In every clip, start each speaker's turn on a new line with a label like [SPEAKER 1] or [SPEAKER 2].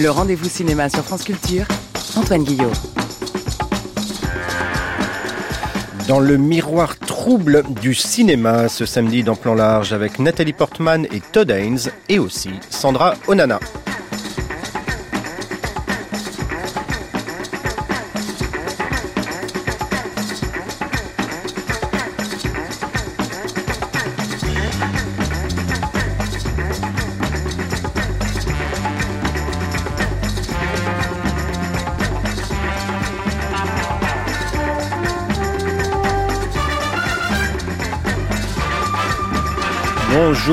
[SPEAKER 1] Le rendez-vous cinéma sur France Culture, Antoine Guillot.
[SPEAKER 2] Dans le miroir trouble du cinéma ce samedi dans Plan large avec Nathalie Portman et Todd Haynes et aussi Sandra Onana.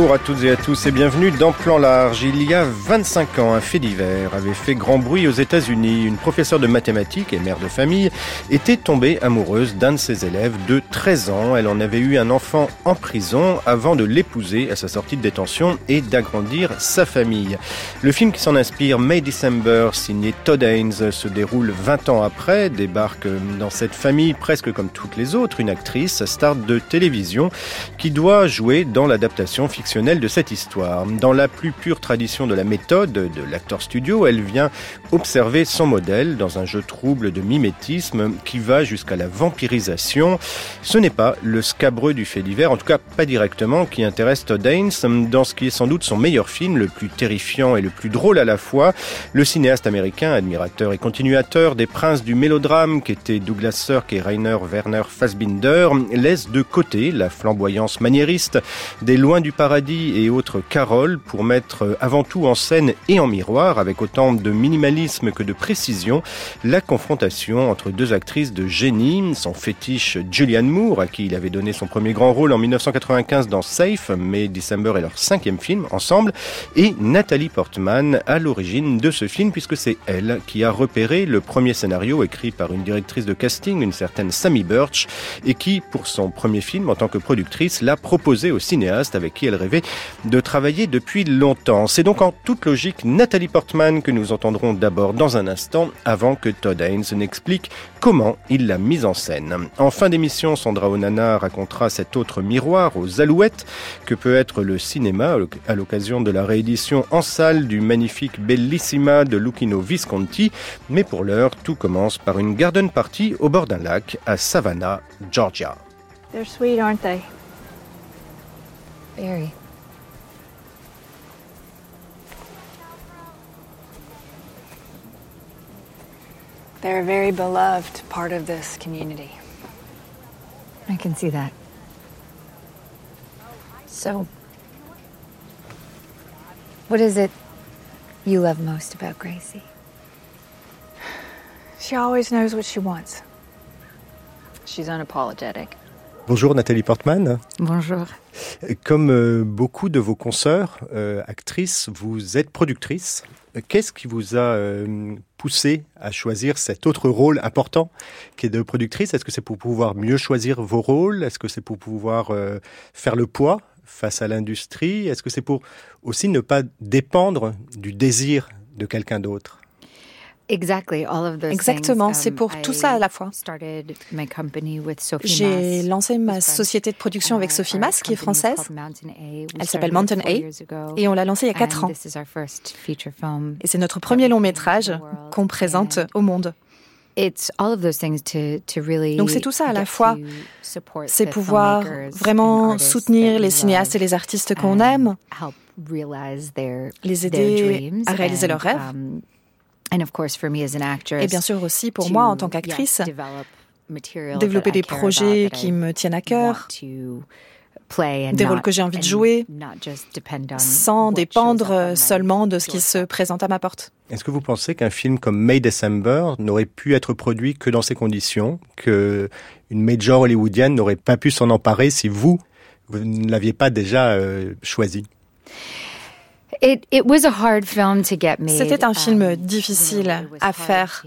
[SPEAKER 2] Bonjour à toutes et à tous et bienvenue dans Plan Large. Il y a 25 ans, un fait divers avait fait grand bruit aux États-Unis. Une professeure de mathématiques et mère de famille était tombée amoureuse d'un de ses élèves de 13 ans. Elle en avait eu un enfant en prison avant de l'épouser à sa sortie de détention et d'agrandir sa famille. Le film qui s'en inspire, May December, signé Todd Haynes, se déroule 20 ans après, débarque dans cette famille presque comme toutes les autres, une actrice, star de télévision, qui doit jouer dans l'adaptation de cette histoire. Dans la plus pure tradition de la méthode de l'acteur studio, elle vient observer son modèle dans un jeu trouble de mimétisme qui va jusqu'à la vampirisation. Ce n'est pas le scabreux du fait divers, en tout cas pas directement, qui intéresse Todd Haynes dans ce qui est sans doute son meilleur film, le plus terrifiant et le plus drôle à la fois. Le cinéaste américain, admirateur et continuateur des princes du mélodrame qu'étaient Douglas Sirk et Rainer Werner Fassbinder, laisse de côté la flamboyance maniériste des loin du paradis et autres Carole pour mettre euh, avant tout en scène et en miroir, avec autant de minimalisme que de précision, la confrontation entre deux actrices de génie, son fétiche Julianne Moore, à qui il avait donné son premier grand rôle en 1995 dans Safe, mais December est leur cinquième film ensemble, et Nathalie Portman à l'origine de ce film, puisque c'est elle qui a repéré le premier scénario écrit par une directrice de casting, une certaine Sammy Birch, et qui, pour son premier film en tant que productrice, l'a proposé au cinéaste avec qui elle rêvait de travailler depuis longtemps. C'est donc en toute logique Nathalie Portman que nous entendrons d'abord dans un instant avant que Todd Haynes n'explique comment il l'a mise en scène. En fin d'émission, Sandra Onana racontera cet autre miroir aux alouettes que peut être le cinéma à l'occasion de la réédition en salle du magnifique Bellissima de Lucchino Visconti. Mais pour l'heure, tout commence par une garden party au bord d'un lac à Savannah, Georgia.
[SPEAKER 3] They're sweet, aren't they?
[SPEAKER 4] Very.
[SPEAKER 3] They're a very beloved part of this community.
[SPEAKER 4] I can see that. So, what is it you love most about Gracie?
[SPEAKER 3] She always knows what she wants. She's unapologetic.
[SPEAKER 2] Bonjour Nathalie Portman.
[SPEAKER 4] Bonjour.
[SPEAKER 2] Comme euh, beaucoup de vos consoeurs, euh, actrices, vous êtes productrice. Qu'est-ce qui vous a euh, poussé à choisir cet autre rôle important qui est de productrice? Est-ce que c'est pour pouvoir mieux choisir vos rôles? Est-ce que c'est pour pouvoir faire le poids face à l'industrie? Est-ce que c'est pour aussi ne pas dépendre du désir de quelqu'un d'autre?
[SPEAKER 5] Exactement, c'est
[SPEAKER 4] um,
[SPEAKER 5] pour tout ça à la fois. J'ai lancé ma société de production avec Sophie Mas, qui est française. Elle s'appelle Mountain A, et on l'a lancée il y a quatre ans. Et c'est notre premier long métrage qu'on présente au monde. Donc c'est tout ça à la fois. C'est pouvoir vraiment soutenir les cinéastes et les artistes qu'on aime, les aider à réaliser leurs rêves.
[SPEAKER 4] Et
[SPEAKER 5] bien sûr aussi pour moi en tant qu'actrice, développer des projets qui me tiennent à cœur, des rôles que j'ai envie de jouer, sans dépendre seulement de ce qui se présente à ma porte.
[SPEAKER 2] Est-ce que vous pensez qu'un film comme May December n'aurait pu être produit que dans ces conditions, que une major hollywoodienne n'aurait pas pu s'en emparer si vous, vous ne l'aviez pas déjà euh, choisi?
[SPEAKER 5] C'était un film um, difficile à faire.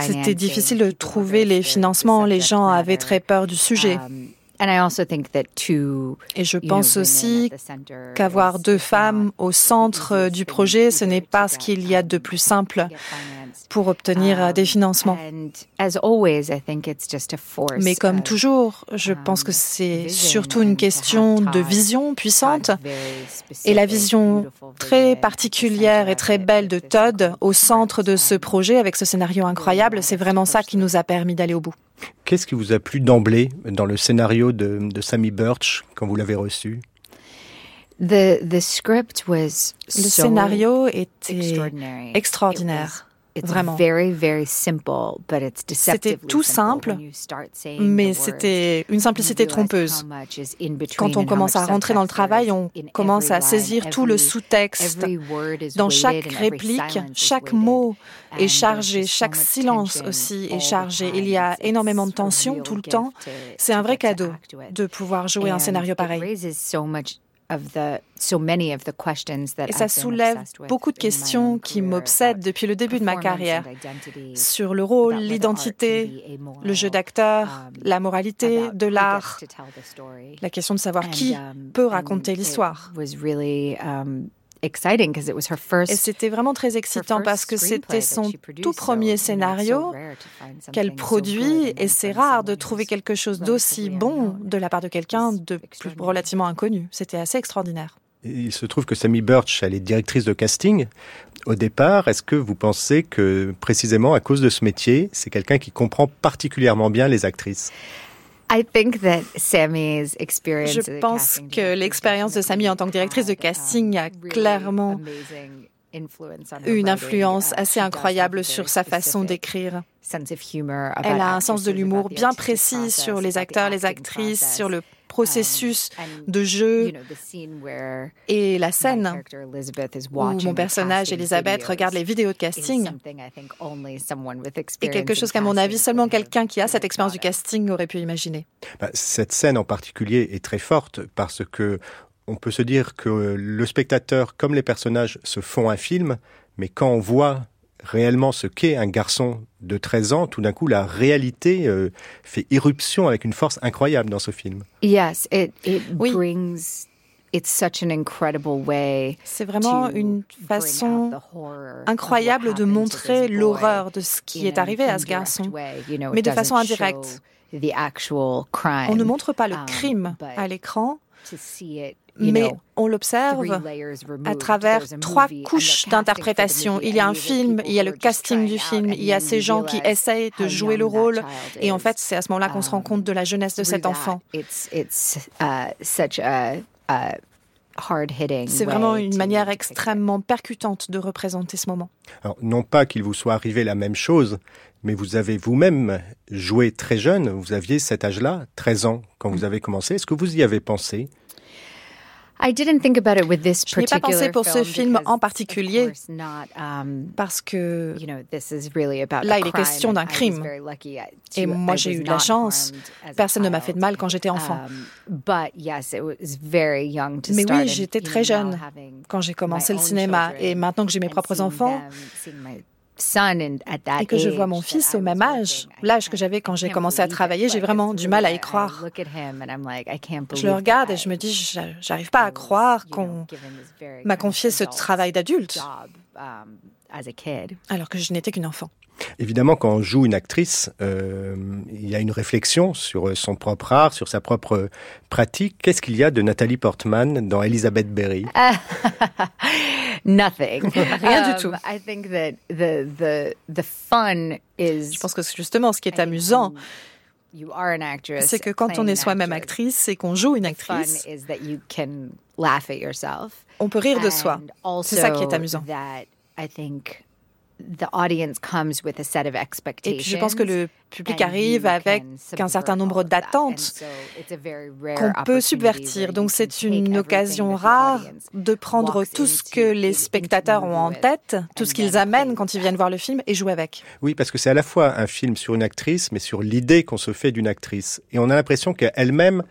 [SPEAKER 5] C'était difficile de trouver les financements. Les gens avaient très peur du sujet. Um, Et je pense aussi qu'avoir deux femmes au centre du projet, ce n'est pas ce qu'il y a de plus simple pour obtenir euh, des um, financements. Mais comme toujours, je pense que um, c'est surtout une question de vision puissante et la vision très particulière et très belle de Todd au centre de ce projet avec ce scénario incroyable, c'est vraiment ça qui nous a permis d'aller au bout.
[SPEAKER 2] Qu'est-ce qui vous a plu d'emblée dans le scénario de, de Sammy Birch quand vous l'avez reçu?
[SPEAKER 5] Le scénario était extraordinaire. Vraiment. C'était tout simple, mais c'était une simplicité trompeuse. Quand on commence à rentrer dans le travail, on commence à saisir tout le sous-texte. Dans chaque réplique, chaque mot est chargé, chaque silence aussi est chargé. Il y a énormément de tension tout le temps. C'est un vrai cadeau de pouvoir jouer un scénario pareil. Et ça soulève beaucoup de questions qui m'obsèdent depuis le début de ma carrière sur le rôle, l'identité, le jeu d'acteur, um, la moralité de l'art, la question de savoir qui um, peut raconter l'histoire. Et c'était vraiment très excitant parce que c'était son tout premier scénario qu'elle produit et c'est rare de trouver quelque chose d'aussi bon de la part de quelqu'un de plus relativement inconnu. C'était assez extraordinaire.
[SPEAKER 2] Il se trouve que Sammy Birch, elle est directrice de casting. Au départ, est-ce que vous pensez que précisément à cause de ce métier, c'est quelqu'un qui comprend particulièrement bien les actrices?
[SPEAKER 5] Je pense que l'expérience de Sammy en tant que directrice de casting a clairement eu une influence assez incroyable sur sa façon d'écrire. Elle a un sens de l'humour bien précis sur les acteurs, les actrices, sur le processus de jeu et la scène où mon personnage Elisabeth regarde les vidéos de casting est quelque chose qu'à mon avis seulement quelqu'un qui a cette expérience du casting aurait pu imaginer.
[SPEAKER 2] Bah, cette scène en particulier est très forte parce que on peut se dire que le spectateur comme les personnages se font un film, mais quand on voit réellement ce qu'est un garçon de 13 ans, tout d'un coup, la réalité euh, fait irruption avec une force incroyable dans ce film.
[SPEAKER 5] Yes, it, brings c'est vraiment une façon incroyable de montrer l'horreur de ce qui est arrivé à ce garçon, mais de façon indirecte. On ne montre pas le um, crime à l'écran, mais on l'observe à travers trois couches d'interprétation. Il y a un film, il y a le casting du film, il y a ces gens qui essayent de jouer le rôle, et en fait, c'est à ce moment-là qu'on se rend compte de la jeunesse de cet enfant. C'est vraiment une manière extrêmement percutante de représenter ce moment.
[SPEAKER 2] Alors, non pas qu'il vous soit arrivé la même chose, mais vous avez vous-même joué très jeune, vous aviez cet âge-là, 13 ans, quand vous avez commencé. Est-ce que vous y avez pensé
[SPEAKER 5] je n'ai pas pensé pour ce film en particulier um, parce que là, il est question d'un crime. Et moi, j'ai eu de la chance. Personne ne m'a fait de mal quand j'étais enfant. Um, Mais oui, j'étais très jeune quand j'ai commencé le cinéma. Et maintenant que j'ai mes propres enfants, et que je vois mon fils au même âge, l'âge que j'avais quand j'ai commencé à travailler, j'ai vraiment du mal à y croire. Je le regarde et je me dis, j'arrive pas à croire qu'on m'a confié ce travail d'adulte alors que je n'étais qu'une enfant.
[SPEAKER 2] Évidemment, quand on joue une actrice, euh, il y a une réflexion sur son propre art, sur sa propre pratique. Qu'est-ce qu'il y a de Nathalie Portman dans Elizabeth Berry?
[SPEAKER 5] Nothing. Rien du um, tout. Je pense que justement ce qui est amusant, c'est que quand on est soi-même actrice et qu'on joue une actrice, on peut rire de soi. C'est ça qui est amusant. Et puis je pense que le public arrive avec un certain nombre d'attentes qu'on peut subvertir. Donc c'est une occasion rare de prendre tout ce que les spectateurs ont en tête, tout ce qu'ils amènent quand ils viennent voir le film et jouer avec.
[SPEAKER 2] Oui, parce que c'est à la fois un film sur une actrice, mais sur l'idée qu'on se fait d'une actrice. Et on a l'impression qu'elle-même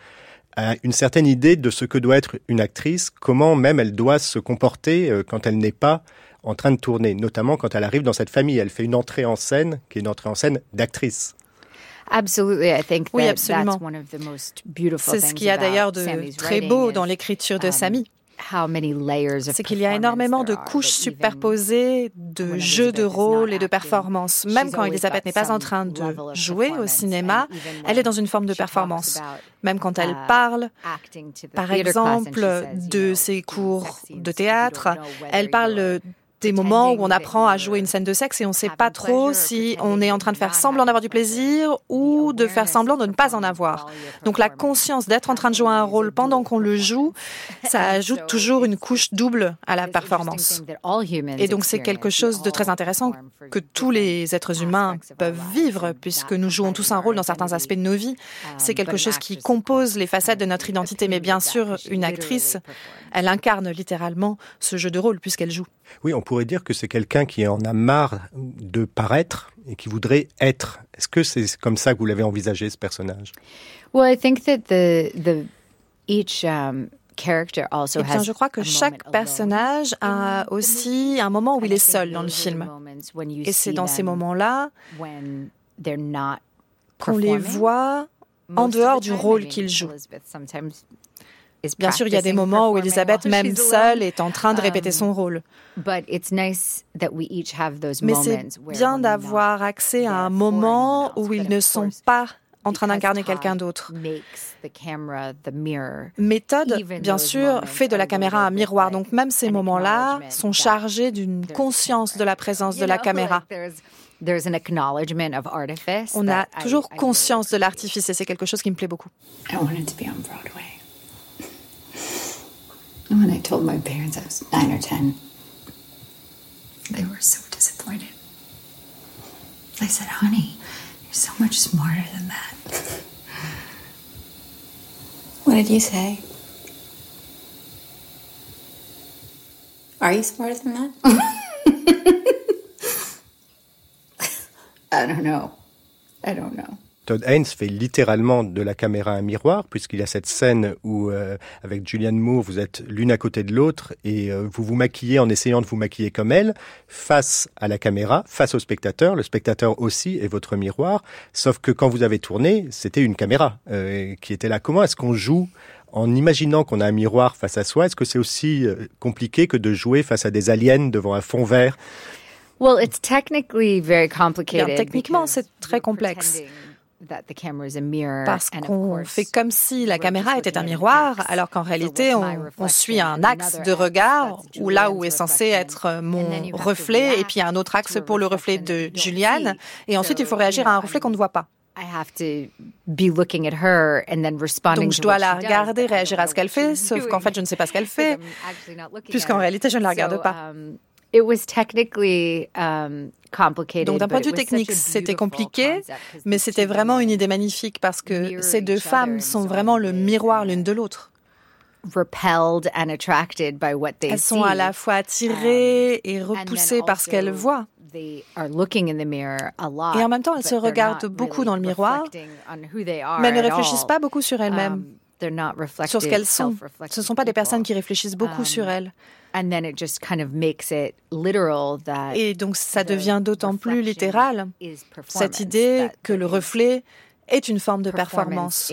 [SPEAKER 2] a une certaine idée de ce que doit être une actrice, comment même elle doit se comporter euh, quand elle n'est pas en train de tourner, notamment quand elle arrive dans cette famille. Elle fait une entrée en scène qui est une entrée en scène d'actrice.
[SPEAKER 5] oui, absolument. C'est ce qu'il y a d'ailleurs de très beau dans l'écriture de um, Samy. c'est qu'il y a énormément de couches superposées de jeux de rôle et de performance. Même quand Elisabeth n'est pas en train de jouer au cinéma, elle est dans une forme de performance. Même quand elle uh, parle, par exemple, de ses cours de théâtre, elle parle des moments où on apprend à jouer une scène de sexe et on ne sait pas trop si on est en train de faire semblant d'avoir du plaisir ou de faire semblant de ne pas en avoir. Donc la conscience d'être en train de jouer un rôle pendant qu'on le joue, ça ajoute toujours une couche double à la performance. Et donc c'est quelque chose de très intéressant que tous les êtres humains peuvent vivre puisque nous jouons tous un rôle dans certains aspects de nos vies. C'est quelque chose qui compose les facettes de notre identité. Mais bien sûr, une actrice, elle incarne littéralement ce jeu de rôle puisqu'elle joue.
[SPEAKER 2] Oui, on pourrait dire que c'est quelqu'un qui en a marre de paraître et qui voudrait être. Est-ce que c'est comme ça que vous l'avez envisagé ce personnage?
[SPEAKER 3] Well, I think that the the each um, character also
[SPEAKER 5] eh bien, je crois que chaque personnage a aussi un moment où il est seul dans le film. Et c'est dans ces moments-là qu'on les voit en dehors du rôle qu'ils jouent. Bien sûr, il y a des moments où Elisabeth, même seule, est en train de répéter son rôle. Mais c'est bien d'avoir accès à un moment où ils ne sont pas en train d'incarner quelqu'un d'autre. Méthode, bien sûr, fait de la caméra un miroir. Donc même ces moments-là sont chargés d'une conscience de la présence de la caméra. On a toujours conscience de l'artifice et c'est quelque chose qui me plaît beaucoup.
[SPEAKER 6] When I told my parents I was nine or ten, they were so disappointed. They said, honey, you're so much smarter than that. what did you say? Are you smarter than that? I don't know. I don't know.
[SPEAKER 2] Todd Haynes fait littéralement de la caméra un miroir, puisqu'il y a cette scène où, euh, avec Julianne Moore, vous êtes l'une à côté de l'autre et euh, vous vous maquillez en essayant de vous maquiller comme elle, face à la caméra, face au spectateur. Le spectateur aussi est votre miroir, sauf que quand vous avez tourné, c'était une caméra euh, qui était là. Comment est-ce qu'on joue en imaginant qu'on a un miroir face à soi? Est-ce que c'est aussi compliqué que de jouer face à des aliens devant un fond vert?
[SPEAKER 3] Well, it's technically very complicated.
[SPEAKER 5] techniquement, c'est très complexe parce qu'on fait comme si la caméra était un miroir, alors qu'en réalité, on, suit un axe de regard, où là où est censé être mon reflet, et puis un autre axe pour le reflet de Juliane, et ensuite il faut réagir à un reflet qu'on ne voit pas. Donc je dois la regarder, réagir à ce qu'elle fait, sauf qu'en fait je ne sais pas ce qu'elle fait, puisqu'en réalité je ne la regarde pas. Donc d'un point de vue technique, c'était compliqué, mais c'était vraiment une idée magnifique parce que ces deux femmes sont vraiment le miroir l'une de l'autre. Elles sont à la fois attirées um, et repoussées par ce qu'elles voient. Et en même temps, elles se regardent beaucoup dans le miroir, mais elles ne réfléchissent pas beaucoup sur elles-mêmes, um, sur ce qu'elles sont. Ce ne sont pas des personnes qui réfléchissent beaucoup sur elles. Et donc ça devient d'autant plus littéral, cette idée que le reflet est une forme de performance.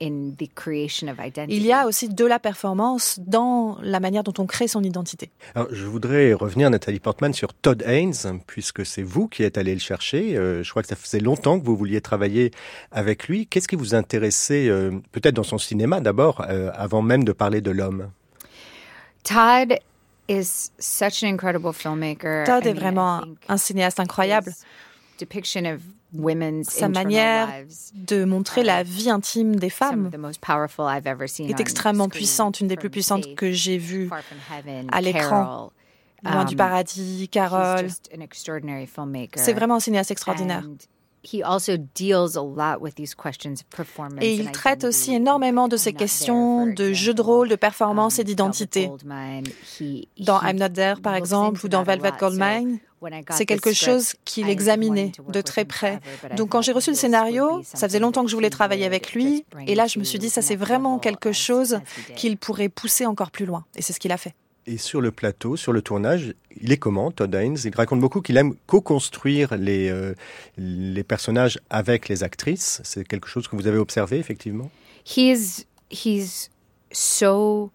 [SPEAKER 5] Il y a aussi de la performance dans la manière dont on crée son identité.
[SPEAKER 2] Alors, je voudrais revenir, Nathalie Portman, sur Todd Haynes, puisque c'est vous qui êtes allé le chercher. Euh, je crois que ça faisait longtemps que vous vouliez travailler avec lui. Qu'est-ce qui vous intéressait, euh, peut-être dans son cinéma d'abord, euh, avant même de parler de l'homme?
[SPEAKER 3] Todd is such an incredible filmmaker.
[SPEAKER 5] Todd est vraiment un cinéaste incroyable. Sa manière de montrer la vie intime des femmes est extrêmement puissante, une des plus puissantes que j'ai vues à l'écran. Loin du um, paradis, Carole. C'est vraiment un cinéaste extraordinaire. Et il traite aussi énormément de ces questions de jeu de rôle, de performance et um, d'identité. Dans I'm Not There, par exemple, ou dans Velvet Goldmine, c'est quelque chose qu'il examinait de très près. Donc quand j'ai reçu le scénario, ça faisait longtemps que je voulais travailler avec lui, et là je me suis dit, ça c'est vraiment quelque chose qu'il pourrait pousser encore plus loin. Et c'est ce qu'il a fait.
[SPEAKER 2] Et sur le plateau, sur le tournage, il est comment, Todd Haynes? Il raconte beaucoup qu'il aime co-construire les, euh, les personnages avec les actrices. C'est quelque chose que vous avez observé, effectivement?
[SPEAKER 3] He's, he's so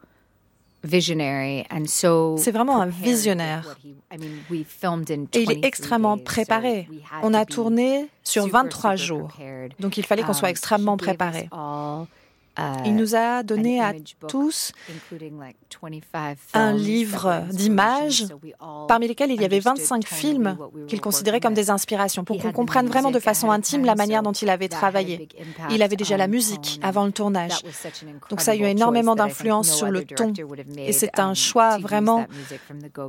[SPEAKER 5] C'est vraiment un visionnaire. Et il est extrêmement préparé. On a tourné sur 23 jours. Donc il fallait qu'on soit um, extrêmement préparé. Il nous a donné à tous un livre d'images, parmi lesquels il y avait 25 films qu'il considérait comme des inspirations, pour qu'on comprenne vraiment de façon intime la manière dont il avait travaillé. Il avait déjà la musique avant le tournage. Donc ça a eu énormément d'influence sur le ton. Et c'est un choix vraiment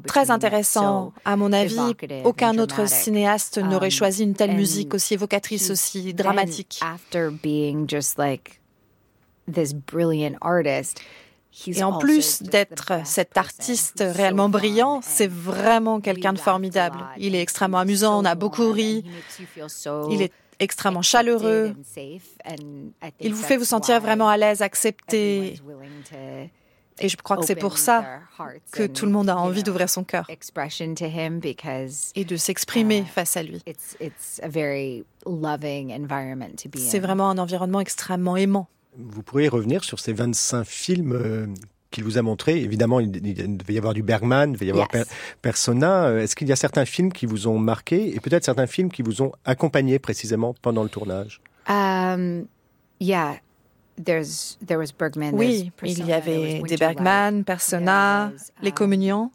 [SPEAKER 5] très intéressant. À mon avis, aucun autre cinéaste n'aurait choisi une telle musique aussi évocatrice, aussi dramatique. Et en plus d'être cet artiste réellement brillant, c'est vraiment quelqu'un de formidable. Il est extrêmement amusant, on a beaucoup ri. Il est extrêmement chaleureux. Il vous fait vous sentir vraiment à l'aise, accepté. Et je crois que c'est pour ça que tout le monde a envie d'ouvrir son cœur et de s'exprimer uh, face à lui. C'est vraiment un environnement extrêmement aimant.
[SPEAKER 2] Vous pourriez revenir sur ces 25 films euh, qu'il vous a montrés. Évidemment, il, devait y avoir du Bergman, il devait y avoir Persona. Euh, est-ce qu'il y a certains films qui vous ont marqué et peut-être certains films qui vous ont accompagné précisément pendant le tournage?
[SPEAKER 3] Um, yeah. There's, there was Bergman,
[SPEAKER 5] oui, il y avait des Bergman, Persona, Les um, Communions.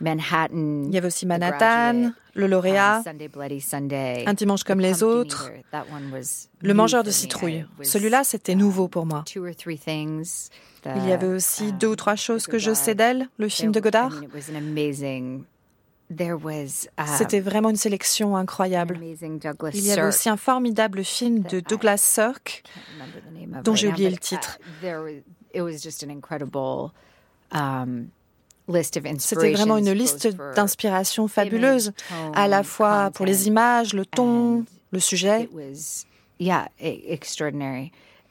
[SPEAKER 3] Manhattan.
[SPEAKER 5] Il y avait aussi Manhattan, Le Lauréat, Un dimanche comme les autres, Le mangeur de citrouille. Celui-là, c'était nouveau pour moi. Il y avait aussi deux ou trois choses que je sais d'elle, le film de Godard. C'était vraiment une sélection incroyable. Il y avait aussi un formidable film de Douglas Sirk, dont j'ai oublié le titre. C'était vraiment une liste d'inspirations fabuleuses, à la fois pour les images, le ton, le sujet.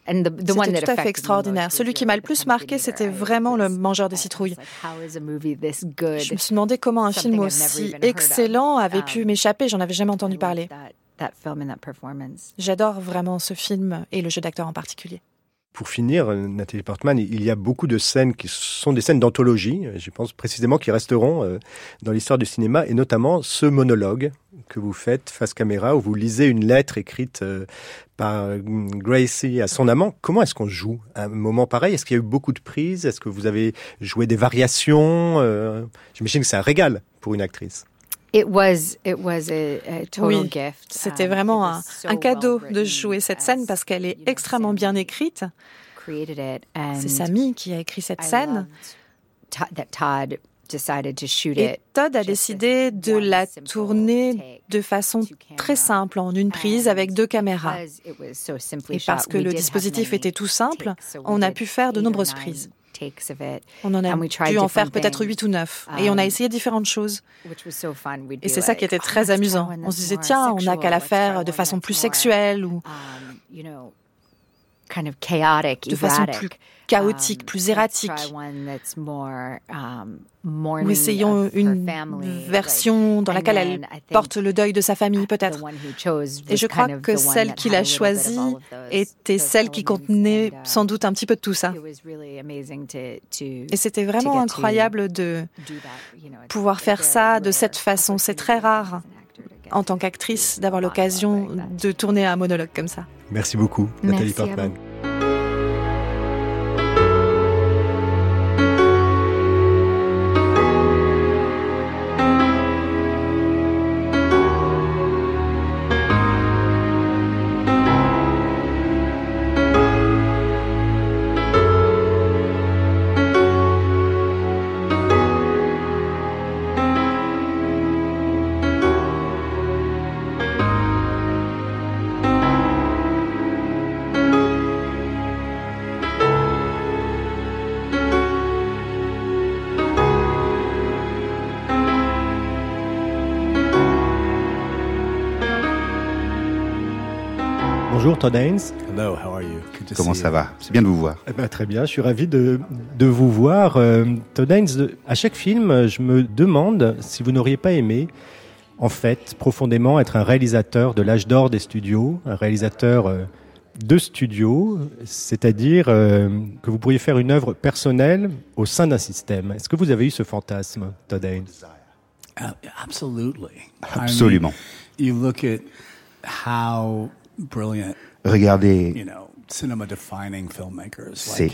[SPEAKER 5] C'était tout à fait extraordinaire. Celui qui m'a le plus marqué, c'était vraiment Le Mangeur de citrouilles. Je me suis demandé comment un film aussi excellent avait pu um, m'échapper. J'en avais jamais entendu parler. J'adore vraiment ce film et le jeu d'acteur en particulier
[SPEAKER 2] pour finir, Nathalie Portman, il y a beaucoup de scènes qui sont des scènes d'anthologie, je pense précisément, qui resteront euh, dans l'histoire du cinéma, et notamment ce monologue que vous faites face caméra, où vous lisez une lettre écrite euh, par Gracie à son amant. Comment est-ce qu'on joue un moment pareil? Est-ce qu'il y a eu beaucoup de prises? Est-ce que vous avez joué des variations? Euh, J'imagine que c'est un régal pour une actrice.
[SPEAKER 3] It was, it was a,
[SPEAKER 5] oui, C'était um, vraiment un, un, cadeau de jouer cette scène parce qu'elle est extrêmement bien écrite. C'est Samy qui a écrit cette scène. Et Todd a décidé de la tourner de façon très simple, en une prise avec deux caméras. Et parce que le dispositif était tout simple, on a pu faire de nombreuses prises. On en a dû en faire peut-être huit ou neuf. Et on a um, essayé différentes choses. Et c'est ça qui était très amusant. On se disait, tiens, on n'a qu'à la faire de façon plus sexuelle ou um, de façon plus chaotique, um, plus erratique. Nous essayons une version dans laquelle elle porte le deuil de sa famille, peut-être. Et je crois que celle qu'il a choisie était celle qui contenait uh, sans doute un petit peu de tout ça. Et c'était vraiment incroyable de pouvoir faire ça de cette façon. C'est très rare en tant qu'actrice d'avoir l'occasion de tourner un monologue comme ça.
[SPEAKER 2] Merci beaucoup, Nathalie Portman. Bonjour Todd Haynes.
[SPEAKER 7] Hello, how are you? Comment ça va? C'est bien de vous voir.
[SPEAKER 2] Eh ben, très bien, je suis ravi de, de vous voir. Euh, Todd Haynes, à chaque film, je me demande si vous n'auriez pas aimé, en fait, profondément être un réalisateur de l'âge d'or des studios, un réalisateur euh, de studio, c'est-à-dire euh, que vous pourriez faire une œuvre personnelle au sein d'un système. Est-ce que vous avez eu ce fantasme, Todd Haynes?
[SPEAKER 8] Uh,
[SPEAKER 7] Absolument. Regardez ces,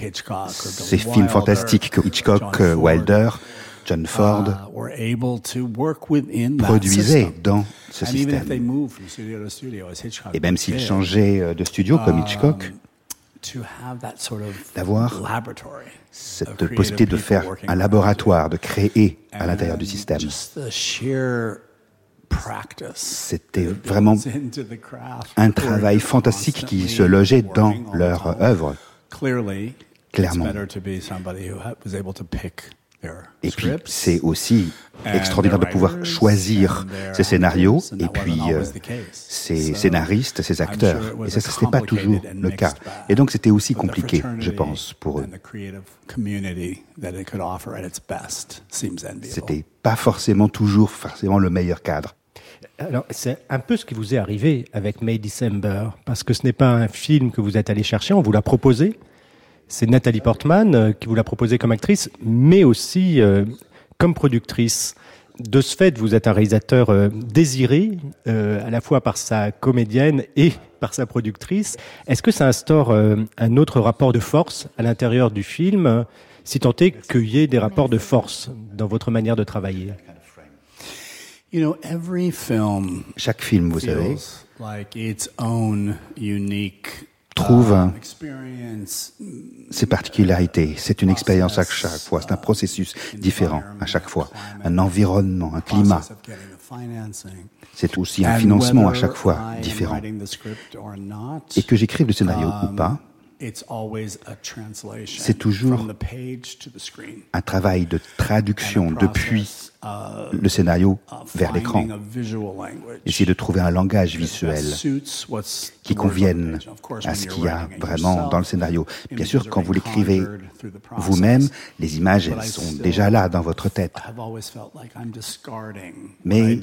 [SPEAKER 7] ces films fantastiques comme Hitchcock, Wilder, John Ford uh, produisaient dans ce système. Et même s'ils changeaient euh, de studio comme um, Hitchcock, d'avoir cette possibilité de faire un laboratoire, de créer à l'intérieur du système. C'était vraiment un travail fantastique qui se logeait dans leur œuvre. Clairement. Et puis, c'est aussi extraordinaire de pouvoir choisir ces scénarios et puis euh, ces scénaristes, ces acteurs. Et ça, ce n'était pas toujours le cas. Et donc, c'était aussi compliqué, je pense, pour eux. C'était pas forcément toujours forcément le meilleur cadre.
[SPEAKER 2] Alors, c'est un peu ce qui vous est arrivé avec May December, parce que ce n'est pas un film que vous êtes allé chercher, on vous l'a proposé. C'est Nathalie Portman euh, qui vous l'a proposé comme actrice, mais aussi euh, comme productrice. De ce fait, vous êtes un réalisateur euh, désiré, à la fois par sa comédienne et par sa productrice. Est-ce que ça instaure un autre rapport de force à l'intérieur du film, si tant est qu'il y ait des rapports de force dans votre manière de travailler?
[SPEAKER 7] Chaque film, vous savez, trouve um, ses particularités. C'est une expérience à chaque fois, c'est un processus différent à chaque fois, un environnement, un climat. C'est aussi un financement à chaque fois différent. Et que j'écrive le scénario ou um, pas, c'est toujours un travail de traduction depuis le scénario vers l'écran. Essayer de trouver un langage visuel qui convienne à ce qu'il y a vraiment dans le scénario. Bien sûr, quand vous l'écrivez vous-même, les images, elles sont déjà là dans votre tête. Mais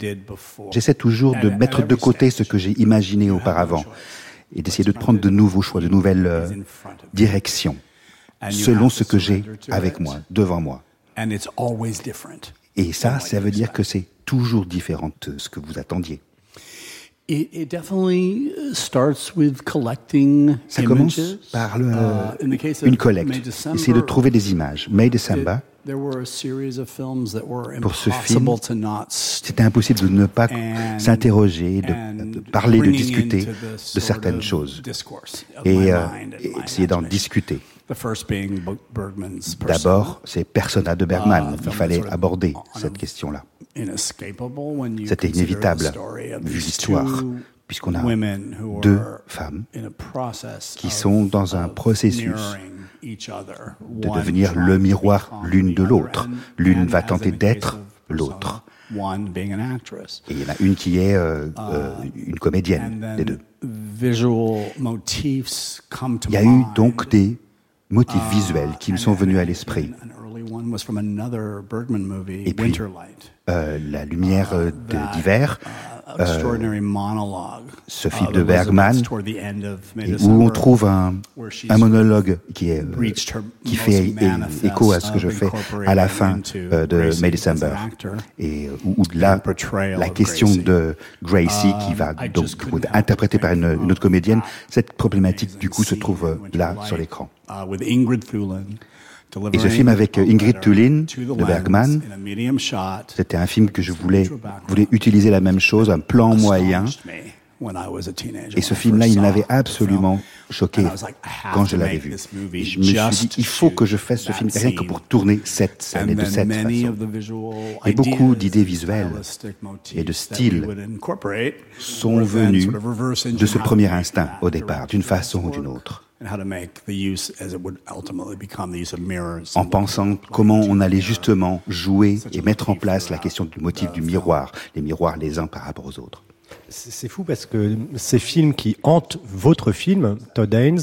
[SPEAKER 7] j'essaie toujours de mettre de côté ce que j'ai imaginé auparavant et d'essayer de prendre de nouveaux choix, de nouvelles euh, directions, selon ce que j'ai avec moi, devant moi. Et ça, ça veut dire que c'est toujours différent de ce que vous attendiez. Ça commence par le, uh, une collecte, essayer de trouver des images. May December, pour ce film, c'était impossible de ne pas s'interroger, de, parler, de discuter de certaines choses et, euh, essayer d'en discuter. D'abord, c'est Persona de Bergman. Uh, Il fallait aborder cette question-là. C'était inévitable, vu l'histoire, puisqu'on a deux femmes qui sont dans un processus de devenir le miroir l'une de l'autre. L'une va tenter d'être l'autre. Et il y en a une qui est euh, euh, une comédienne des deux. Il y a eu donc des motifs uh, visuels qui me sont venus à l'esprit. Et puis, euh, la lumière uh, d'hiver, ce film de Bergman, où on trouve un, un monologue qui, est, qui fait écho à ce que je fais à la fin euh, de May December, et où, là, la question de Gracie, qui va donc interpréter par une, une, autre comédienne, cette problématique du coup se trouve euh, là sur l'écran. Et ce film avec Ingrid Thulin de Bergman, c'était un film que je voulais, voulais utiliser la même chose, un plan moyen. Et ce film-là, il m'avait absolument choqué quand je l'avais vu. Et je me suis dit, il faut que je fasse ce film rien que pour tourner cette scène et de cette façon. Et beaucoup d'idées visuelles et de style sont venues de ce premier instinct au départ, d'une façon ou d'une autre en pensant comment on allait justement jouer et mettre en place la question du motif du miroir, les miroirs les uns par rapport aux autres.
[SPEAKER 2] C'est fou parce que ces films qui hantent votre film, Todd Haynes,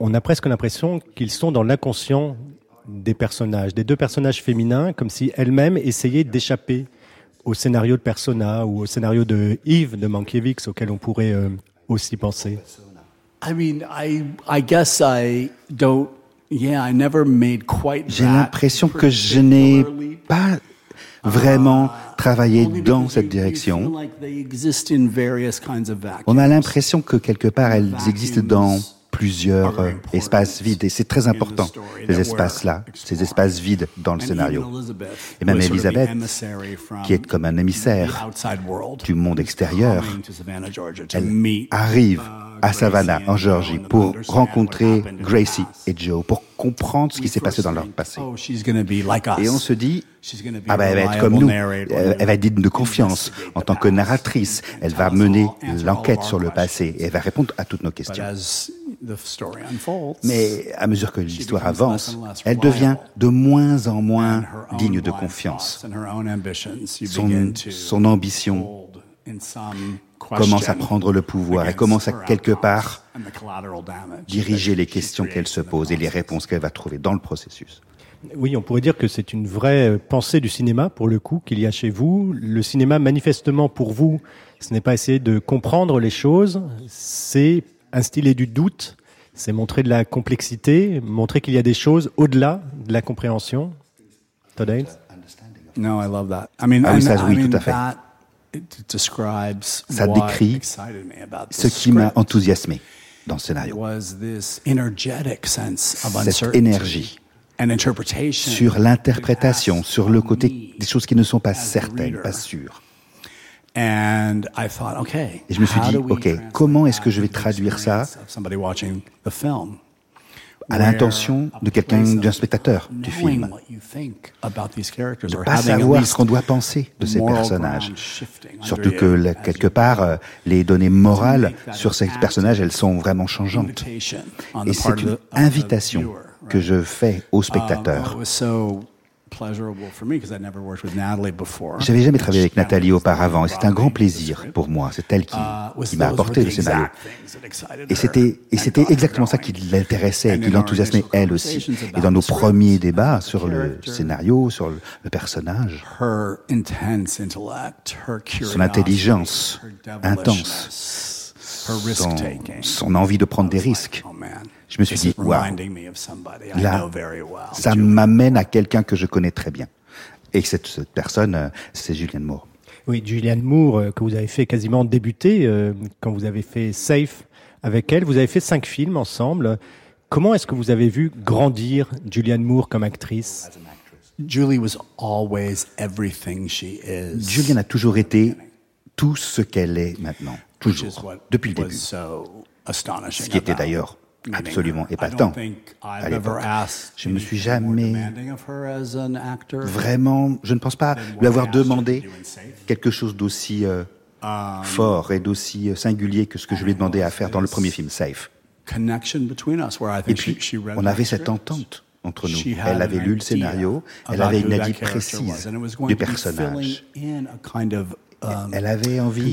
[SPEAKER 2] on a presque l'impression qu'ils sont dans l'inconscient des personnages, des deux personnages féminins, comme si elles-mêmes essayaient d'échapper au scénario de Persona ou au scénario de Yves de Mankiewicz auquel on pourrait euh, aussi penser.
[SPEAKER 7] J'ai l'impression que je n'ai pas vraiment travaillé dans cette direction. On a l'impression que quelque part elles existent dans plusieurs euh, espaces vides. Et c'est très important, ces espaces-là, ces espaces vides dans le scénario. Et même Elisabeth, qui est comme un émissaire du monde extérieur, elle arrive à Savannah, en Géorgie, pour rencontrer Gracie et Joe, pour comprendre ce qui s'est passé dans leur passé. Et on se dit, ah ben, elle va être comme nous, elle va être digne de confiance en tant que narratrice, elle va mener l'enquête sur le passé et elle va répondre à toutes nos questions. Mais à mesure que l'histoire avance, elle devient de moins en moins digne de confiance. Son, son ambition commence à prendre le pouvoir et commence à quelque part diriger les questions qu'elle se pose et les réponses qu'elle va trouver dans le processus.
[SPEAKER 2] Oui, on pourrait dire que c'est une vraie pensée du cinéma, pour le coup, qu'il y a chez vous. Le cinéma, manifestement, pour vous, ce n'est pas essayer de comprendre les choses, c'est instiller du doute, c'est montrer de la complexité, montrer qu'il y a des choses au-delà de la compréhension. Todd Haynes?
[SPEAKER 7] No, I love that. I mean, ah oui, ça, oui, tout à fait. Ça décrit ce qui m'a enthousiasmé dans le scénario. Cette énergie sur l'interprétation, sur le côté des choses qui ne sont pas certaines, pas sûres. Et je me suis dit, OK, comment est-ce que je vais traduire ça à l'intention de quelqu'un, d'un spectateur du film. Ne pas savoir ce qu'on doit penser de ces personnages. Surtout que, quelque part, euh, les données morales sur ces personnages, elles sont vraiment changeantes. Et c'est une invitation que je fais aux spectateurs. J'avais jamais travaillé avec Nathalie auparavant et c'est un grand plaisir pour moi. C'est elle qui, uh, qui m'a apporté le scénario. Et c'était, et c'était exactement ça qui l'intéressait et qui l'enthousiasmait elle aussi. Et dans nos premiers débats sur le scénario, sur le personnage, son intelligence intense, son, son envie de prendre des risques, je me suis dit, waouh, là, ça m'amène à quelqu'un que je connais très bien. Et cette, cette personne, euh, c'est Julianne Moore.
[SPEAKER 2] Oui, Julianne Moore, euh, que vous avez fait quasiment débuter euh, quand vous avez fait Safe avec elle. Vous avez fait cinq films ensemble. Comment est-ce que vous avez vu grandir Julianne Moore comme actrice?
[SPEAKER 7] Julie was always everything she is. Julianne a toujours été tout ce qu'elle est maintenant, toujours, depuis le début. Ce qui était d'ailleurs absolument épatant à l'époque. Je ne me suis jamais vraiment, je ne pense pas lui avoir demandé quelque chose d'aussi euh, um, fort et d'aussi euh, singulier que ce que je lui ai demandé à faire dans le premier film, Safe. Et puis, on avait cette entente entre nous. Elle avait lu le scénario, elle avait une idée précise du personnage. Elle avait envie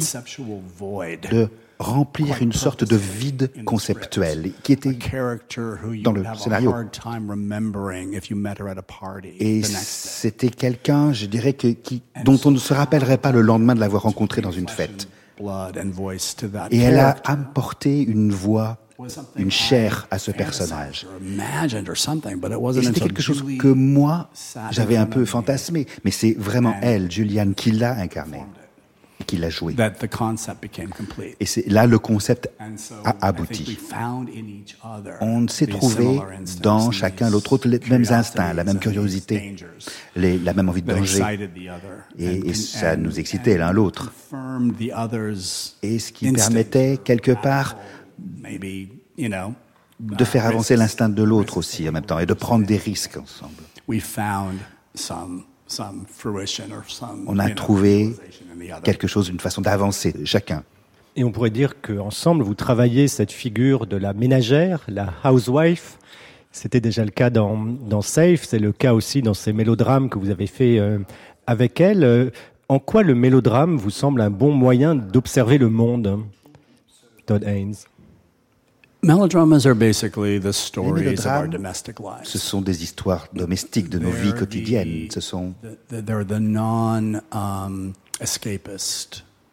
[SPEAKER 7] de remplir une sorte de vide conceptuel qui était dans le scénario. Et c'était quelqu'un, je dirais, que, qui, dont on ne se rappellerait pas le lendemain de l'avoir rencontré dans une fête. Et elle a apporté une voix une chair à ce personnage. C'était quelque chose que moi, j'avais un peu fantasmé, mais c'est vraiment elle, Julianne, qui l'a incarné qu'il a joué. Et c'est là le concept a abouti. On s'est trouvé dans chacun l'autre, les mêmes instincts, la même curiosité, les, la même envie de danger. Et, et ça nous excitait l'un l'autre. Et ce qui permettait quelque part de faire avancer l'instinct de l'autre aussi en même temps et de prendre des risques ensemble. On a trouvé quelque chose, une façon d'avancer chacun.
[SPEAKER 2] Et on pourrait dire qu'ensemble, vous travaillez cette figure de la ménagère, la housewife. C'était déjà le cas dans, dans Safe, c'est le cas aussi dans ces mélodrames que vous avez fait euh, avec elle. Euh, en quoi le mélodrame vous semble un bon moyen d'observer le monde, Todd Haynes?
[SPEAKER 7] Les mélodrames, ce sont des histoires domestiques de nos vies quotidiennes. Ce sont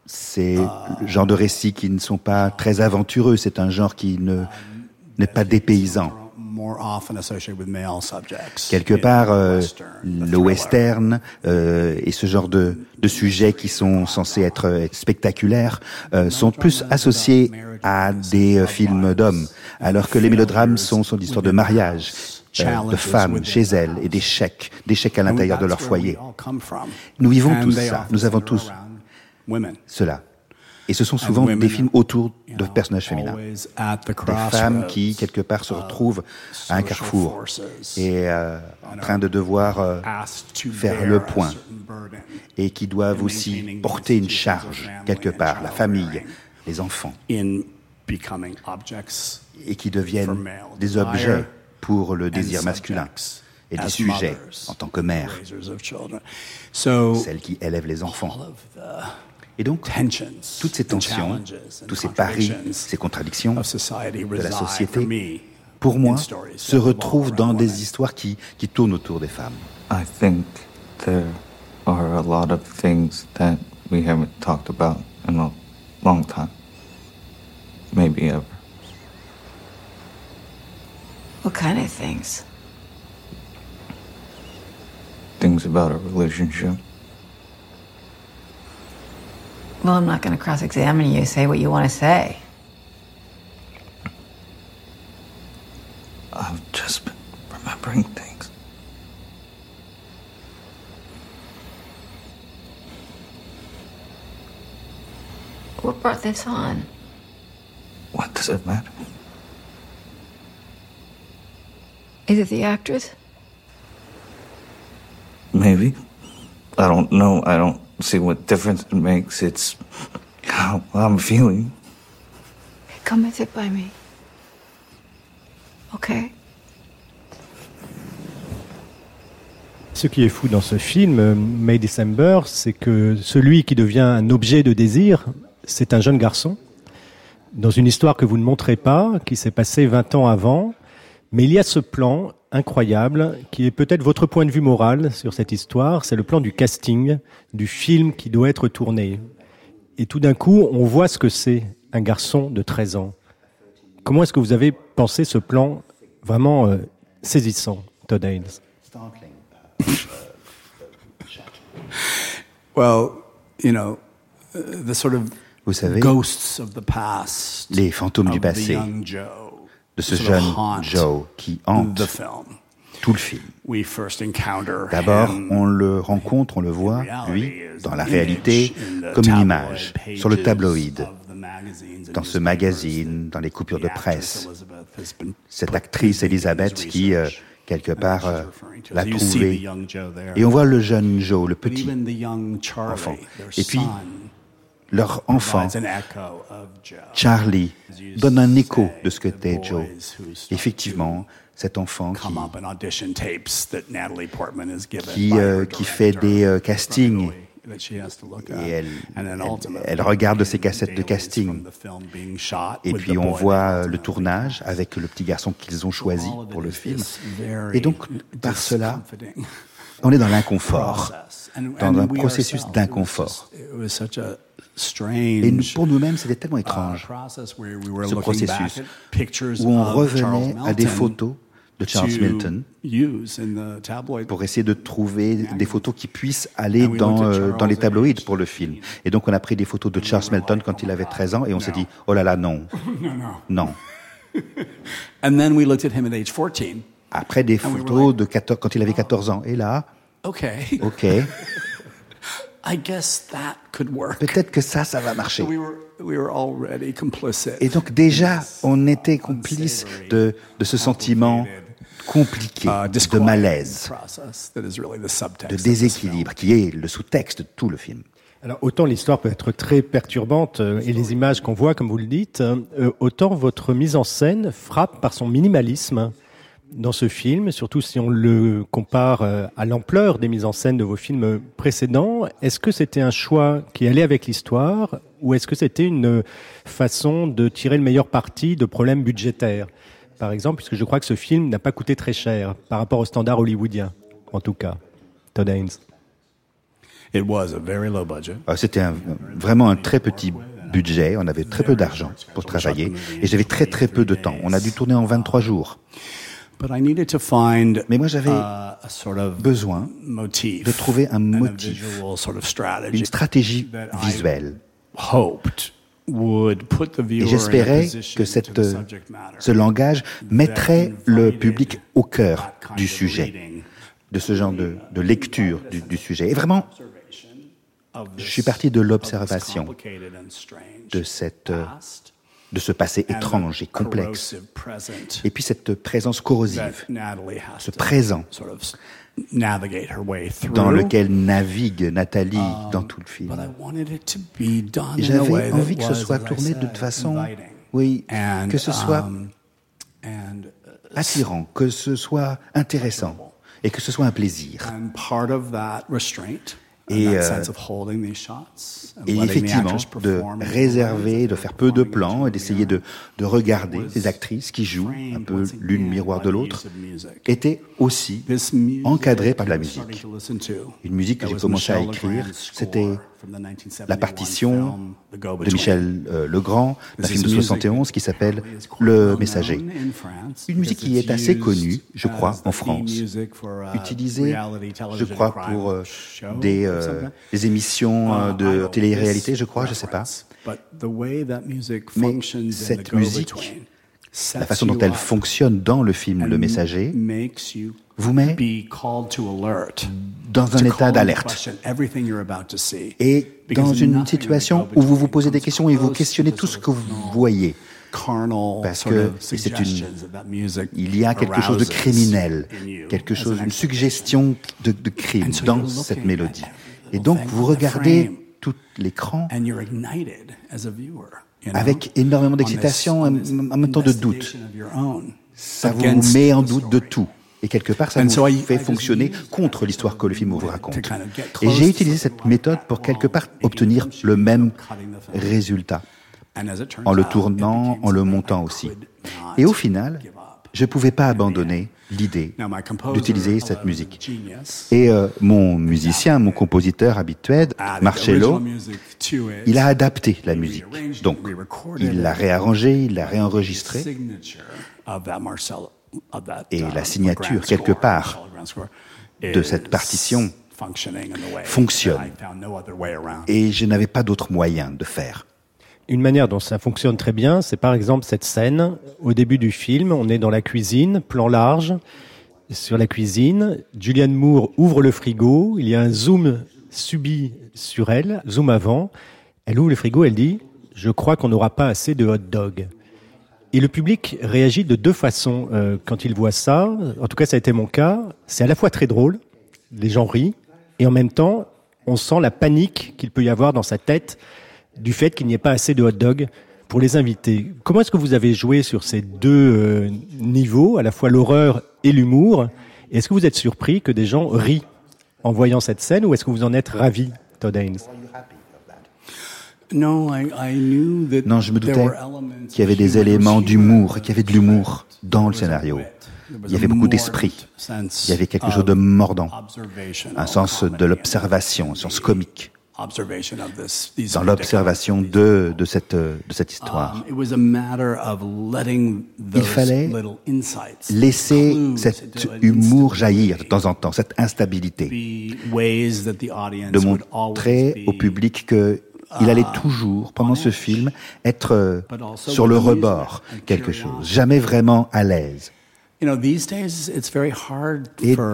[SPEAKER 7] c'est le genre de récits qui ne sont pas très aventureux. C'est un genre qui ne n'est pas dépaysant. Quelque part, euh, le western euh, et ce genre de, de sujets qui sont censés être, spectaculaires euh, sont plus associés à des films d'hommes, alors que les mélodrames sont, sont d'histoires de mariage, de femmes chez elles et d'échecs, d'échecs à l'intérieur de leur foyer. Nous vivons tous ça, nous avons tous cela. Et ce sont souvent des films autour de personnages féminins. Des femmes qui, quelque part, se retrouvent à un carrefour et euh, en train de devoir euh, faire le point et qui doivent aussi porter une charge, quelque part, la famille, les enfants, et qui deviennent des objets pour le désir masculin et des sujets en tant que mère, celles qui élèvent les enfants. Et donc, toutes ces tensions, tous ces paris, ces contradictions de la société, pour moi, se retrouvent dans des histoires qui, qui tournent autour des femmes.
[SPEAKER 8] I think there are a lot of things that we haven't talked about in a long time. Maybe ever.
[SPEAKER 6] What kind of things?
[SPEAKER 8] Things about our relationship.
[SPEAKER 6] Well, I'm not going to cross examine you. Say what you want to say.
[SPEAKER 8] I've just been remembering things.
[SPEAKER 6] What brought this on?
[SPEAKER 8] What does it matter?
[SPEAKER 6] Is it the actress?
[SPEAKER 8] Maybe. I don't know. I don't see what difference it makes. It's how I'm feeling.
[SPEAKER 6] Come and sit by me. Okay?
[SPEAKER 2] Ce qui est fou dans ce film, May December, c'est que celui qui devient un objet de désir, c'est un jeune garçon, dans une histoire que vous ne montrez pas, qui s'est passée 20 ans avant. Mais il y a ce plan incroyable, qui est peut-être votre point de vue moral sur cette histoire, c'est le plan du casting du film qui doit être tourné. Et tout d'un coup, on voit ce que c'est un garçon de 13 ans. Comment est-ce que vous avez pensé ce plan vraiment euh, saisissant, Todd Haynes?
[SPEAKER 7] Vous savez, les fantômes du passé, de ce jeune Joe qui hante tout le film. D'abord, on le rencontre, on le voit, lui, dans la réalité, comme une image, sur le tabloïd, dans ce magazine, dans les coupures de presse. Cette actrice Elizabeth qui, euh, quelque part, euh, l'a trouvée. Et on voit le jeune Joe, le petit enfant. Et puis, leur enfant, Charlie, donne un écho de ce que était Joe. Effectivement, cet enfant qui, qui, euh, qui fait des euh, castings et elle, elle, regarde ces cassettes de casting. Et puis on voit le tournage avec le petit garçon qu'ils ont choisi pour le film. Et donc, par cela, on est dans l'inconfort, dans un processus d'inconfort. Et pour nous-mêmes, c'était tellement étrange, ce processus, où on revenait à des photos de Charles Milton pour essayer de trouver des photos qui puissent aller dans, euh, dans les tabloïds pour le film. Et donc on a pris des photos de Charles Milton quand il avait 13 ans et on s'est dit, oh là là, non. Non. Après des photos de 14, quand il avait 14 ans. Et là, OK. OK. Peut-être que ça, ça va marcher. Et donc déjà, on était complice de, de ce sentiment compliqué, uh, de malaise, de déséquilibre, qui est le sous-texte de tout le film.
[SPEAKER 2] Alors autant l'histoire peut être très perturbante euh, et les images qu'on voit, comme vous le dites, euh, autant votre mise en scène frappe par son minimalisme dans ce film, surtout si on le compare euh, à l'ampleur des mises en scène de vos films précédents. Est-ce que c'était un choix qui allait avec l'histoire ou est-ce que c'était une façon de tirer le meilleur parti de problèmes budgétaires? Par exemple, puisque je crois que ce film n'a pas coûté très cher par rapport aux standards hollywoodiens, en tout cas. Todd Haynes.
[SPEAKER 7] Ah, c'était vraiment un très petit budget, on avait très peu d'argent pour travailler et j'avais très très peu de temps. On a dû tourner en 23 jours. Mais moi j'avais besoin de trouver un motif, une stratégie visuelle. Et j'espérais que cette, ce langage mettrait le public au cœur du sujet, de ce genre de, de lecture du, du sujet. Et vraiment, je suis parti de l'observation de cette de ce passé étrange et complexe. Et puis cette présence corrosive, ce présent dans lequel navigue Nathalie dans tout le film. J'avais envie que ce soit tourné de façon, oui, que ce soit attirant, que ce soit intéressant et que ce soit un plaisir. Et, euh, et effectivement, de réserver, de faire peu de plans et d'essayer de, de regarder ces actrices qui jouent un peu l'une miroir de l'autre, était aussi encadré par la musique. Une musique que j'ai commencé à écrire, c'était la partition de Michel euh, Legrand d'un film de 71 qui s'appelle Le Messager. Une musique qui est assez connue, je crois, en France, utilisée, je crois, pour euh, des, euh, des, émissions de télé-réalité, je crois, je ne sais pas. Mais cette musique, la façon dont elle fonctionne dans le film Le Messager, vous met dans un état d'alerte et dans une situation où vous vous posez des questions et vous questionnez tout ce que vous voyez. Parce que c'est une, il y a quelque chose de criminel, quelque chose, une suggestion de, de crime dans cette mélodie. Et donc vous regardez tout l'écran avec énormément d'excitation, en même temps de doute. Ça vous met en doute de tout. Et quelque part, ça vous fait fonctionner contre l'histoire que le film vous raconte. Et j'ai utilisé cette méthode pour quelque part obtenir le même résultat, en le tournant, en le montant aussi. Et au final, je ne pouvais pas abandonner l'idée d'utiliser cette musique. Et euh, mon musicien, mon compositeur habituel, Marcello, il a adapté la musique. Donc, il l'a réarrangée, il l'a réenregistrée. Et la signature, quelque part, de cette partition fonctionne. Et je n'avais pas d'autre moyen de faire.
[SPEAKER 9] Une manière dont ça fonctionne très bien, c'est par exemple cette scène au début du film. On est dans la cuisine, plan large, sur la cuisine. Julianne Moore ouvre le frigo. Il y a un zoom subi sur elle, zoom avant. Elle ouvre le frigo, elle dit Je crois qu'on n'aura pas assez de hot dog. Et le public réagit de deux façons euh, quand il voit ça. En tout cas, ça a été mon cas. C'est à la fois très drôle, les gens rient, et en même temps, on sent la panique qu'il peut y avoir dans sa tête du fait qu'il n'y ait pas assez de hot dog pour les invités. Comment est-ce que vous avez joué sur ces deux euh, niveaux, à la fois l'horreur et l'humour? Est-ce que vous êtes surpris que des gens rient en voyant cette scène, ou est-ce que vous en êtes ravi, Todd Haynes?
[SPEAKER 7] Non, je me doutais qu'il y avait des éléments d'humour, qu'il y avait de l'humour dans le scénario. Il y avait beaucoup d'esprit. Il y avait quelque chose de mordant, un sens de l'observation, un sens comique dans l'observation de, de, cette, de cette histoire. Il fallait laisser cet humour jaillir de temps en temps, cette instabilité, de montrer au public que il allait toujours, pendant ce film, être euh, sur le rebord quelque chose, jamais vraiment à l'aise. Et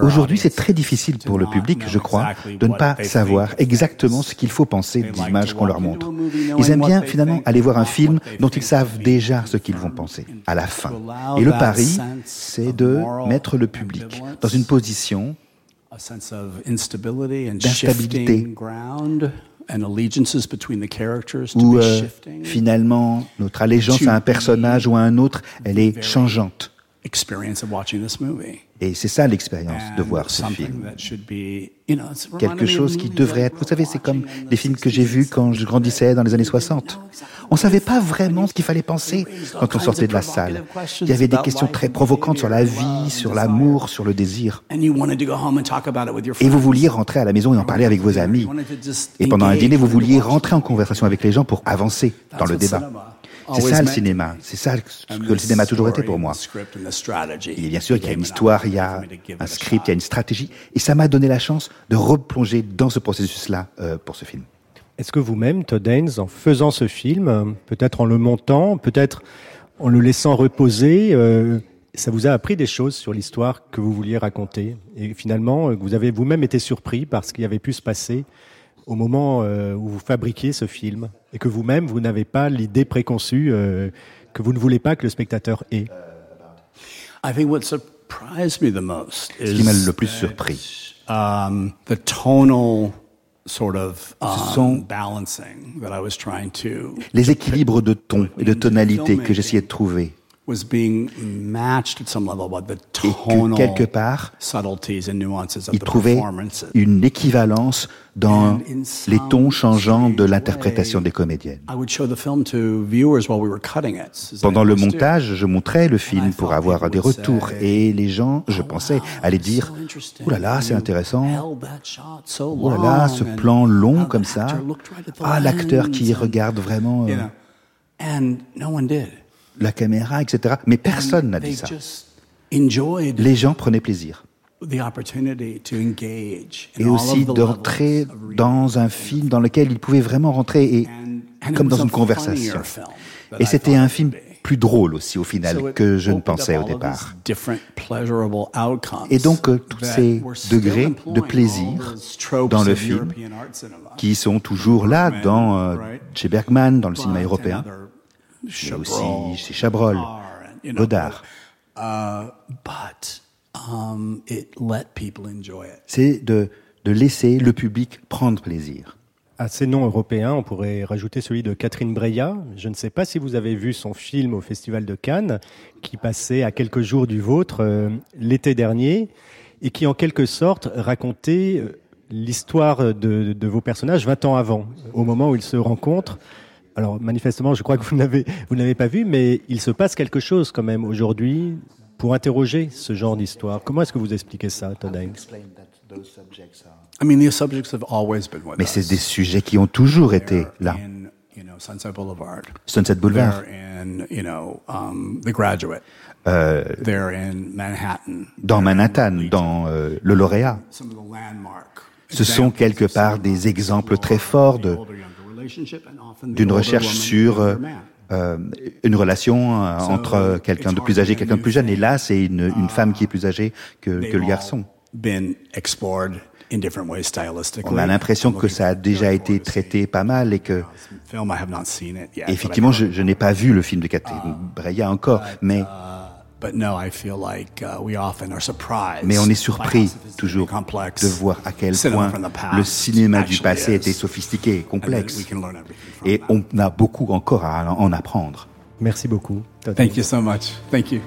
[SPEAKER 7] aujourd'hui, c'est très difficile pour le public, je crois, de ne pas savoir exactement ce qu'il faut penser des images qu'on leur montre. Ils aiment bien, finalement, aller voir un film dont ils savent déjà ce qu'ils vont penser, à la fin. Et le pari, c'est de mettre le public dans une position d'instabilité où euh, finalement notre allégeance à un personnage ou à un autre, elle est changeante. Et c'est ça l'expérience de voir ce film. Quelque chose qui devrait être, vous savez, c'est comme les films que j'ai vus quand je grandissais dans les années 60. On savait pas vraiment ce qu'il fallait penser quand on sortait de la salle. Il y avait des questions très provocantes sur la vie, sur l'amour, sur le désir. Et vous vouliez rentrer à la maison et en parler avec vos amis. Et pendant un dîner, vous vouliez rentrer en conversation avec les gens pour avancer dans le débat. C'est ça le cinéma. C'est ça que le cinéma a toujours été pour moi. Et bien sûr, il y a une histoire, il y a un script, il y a une stratégie. Et ça m'a donné la chance de replonger dans ce processus-là euh, pour ce film.
[SPEAKER 9] Est-ce que vous-même, Todd Haynes, en faisant ce film, peut-être en le montant, peut-être en le laissant reposer, euh, ça vous a appris des choses sur l'histoire que vous vouliez raconter? Et finalement, euh, vous avez vous-même été surpris par ce qui avait pu se passer au moment euh, où vous fabriquiez ce film et que vous-même, vous, n'avez pas l'idée préconçue euh, que vous ne voulez pas que le spectateur ait.
[SPEAKER 7] Ce qui m'a le plus surpris, um, ce sont les équilibres de ton et de tonalité que j'essayais de trouver et que quelque part, il trouvait une équivalence dans les tons changeants de l'interprétation des comédiennes. Pendant le montage, je montrais le film pour avoir des retours et les gens, je pensais, allaient dire « Oh là là, c'est intéressant. Oh là là, ce plan long comme ça. Ah, l'acteur qui regarde vraiment. Euh, » la caméra, etc. Mais personne n'a dit ça. Les gens prenaient plaisir. Et aussi d'entrer dans un film dans lequel ils pouvaient vraiment rentrer et comme dans une conversation. Et c'était un film plus drôle aussi au final que je ne pensais au départ. Et donc euh, tous ces degrés de plaisir dans le film qui sont toujours là dans euh, chez Bergman dans le cinéma européen mais aussi chez Chabrol, Godard. C'est de, de laisser le public prendre plaisir.
[SPEAKER 9] À ces noms européens, on pourrait rajouter celui de Catherine Breillat. Je ne sais pas si vous avez vu son film au Festival de Cannes, qui passait à quelques jours du vôtre euh, l'été dernier, et qui en quelque sorte racontait euh, l'histoire de, de, vos personnages 20 ans avant, au moment où ils se rencontrent alors manifestement, je crois que vous n'avez vous n'avez pas vu, mais il se passe quelque chose quand même aujourd'hui pour interroger ce genre d'histoire. Comment est-ce que vous expliquez ça, Todd
[SPEAKER 7] Mais c'est des sujets qui ont toujours été là. Sunset Boulevard. Sunset Boulevard. Um, euh, dans Manhattan, dans euh, le lauréat. Ce sont quelque part des exemples très forts de, d'une recherche sur euh, euh, une relation euh, entre quelqu'un de plus âgé et quelqu'un de plus jeune. Et là, c'est une, une, femme qui est plus âgée que, que le garçon. On a l'impression que ça a déjà été traité pas mal et que effectivement, je, je n'ai pas vu le film de Catherine uh, Breillat encore, mais Uh, Mais on est surpris toujours de voir à quel point le cinéma du passé était sophistiqué et complexe. Et on a beaucoup encore à en apprendre.
[SPEAKER 9] Merci beaucoup.
[SPEAKER 10] Thank you so much. Thank you.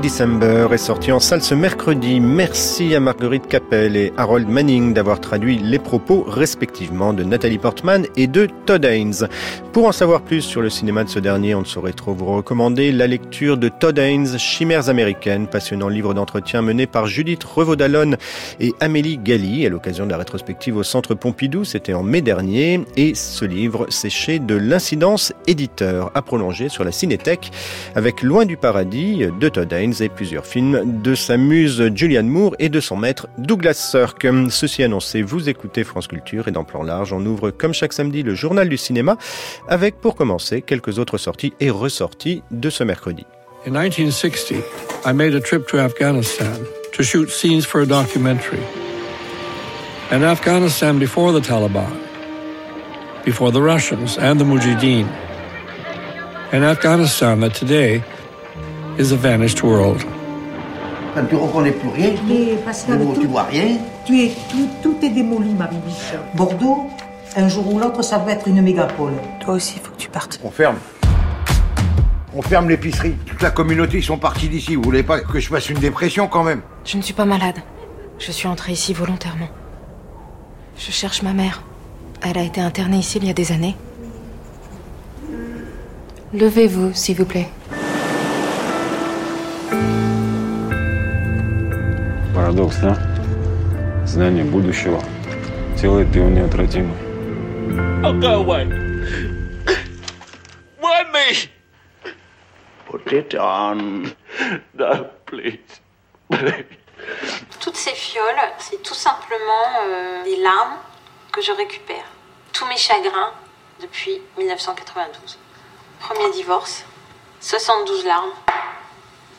[SPEAKER 2] December est sorti en salle ce mercredi. Merci à Marguerite Capel et Harold Manning d'avoir traduit les propos respectivement de Nathalie Portman et de Todd Haynes. Pour en savoir plus sur le cinéma de ce dernier, on ne saurait trop vous recommander la lecture de Todd Haynes, Chimères américaines, passionnant livre d'entretien mené par Judith Revaudalon et Amélie Galli à l'occasion de la rétrospective au Centre Pompidou, c'était en mai dernier, et ce livre séché de l'incidence éditeur à prolonger sur la Cinétech avec Loin du paradis de Todd Haynes et plusieurs films de sa muse Julianne Moore et de son maître Douglas Sirk. Ceci annoncé, vous écoutez France Culture et dans Plan Large, on ouvre comme chaque samedi le journal du cinéma avec pour commencer quelques autres sorties et ressorties de ce mercredi.
[SPEAKER 11] In 1960, I made a trip to Afghanistan to shoot scenes for a documentary. In Afghanistan before the Taliban, before the Russians and the Mujahideen. And Afghanistan that today is a vanished world.
[SPEAKER 12] Quand tu reconnais plus rien, Pascal, tout, tu vois rien.
[SPEAKER 13] Tu es, tout, tout est démoli, ma bibiche. Bordeaux, un jour ou l'autre, ça va être une mégapole. Toi aussi, il faut que tu partes.
[SPEAKER 12] On ferme. On ferme l'épicerie. Toute la communauté, ils sont partis d'ici. Vous voulez pas que je fasse une dépression quand même?
[SPEAKER 14] Je ne suis pas malade. Je suis entrée ici volontairement. Je cherche ma mère. Elle a été internée ici il y a des années. Levez-vous, s'il vous plaît.
[SPEAKER 15] Парадокс, да? Знание будущего делает его неотвратимым.
[SPEAKER 16] I'll go away. Why me?
[SPEAKER 12] Put it on.
[SPEAKER 16] No, please.
[SPEAKER 17] Toutes ces fioles, c'est tout simplement euh, des larmes que je récupère. Tous mes chagrins depuis 1992. Premier divorce, 72 larmes.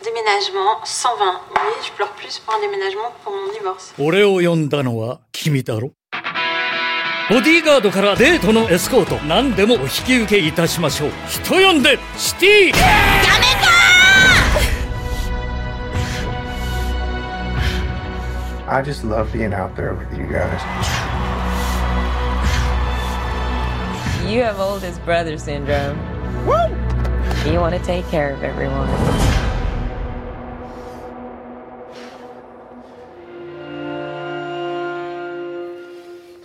[SPEAKER 17] Déménagement, 120. Oui, je pleure plus pour un déménagement que pour mon divorce.
[SPEAKER 18] 俺を呼んだのは君だろボディーガードからデートのエスコート何でもお引き受けいたしましょう人呼んでシティダメか
[SPEAKER 12] I just love being out there with you guys.
[SPEAKER 19] You have oldest brother syndrome. Woo! You want to take care of everyone.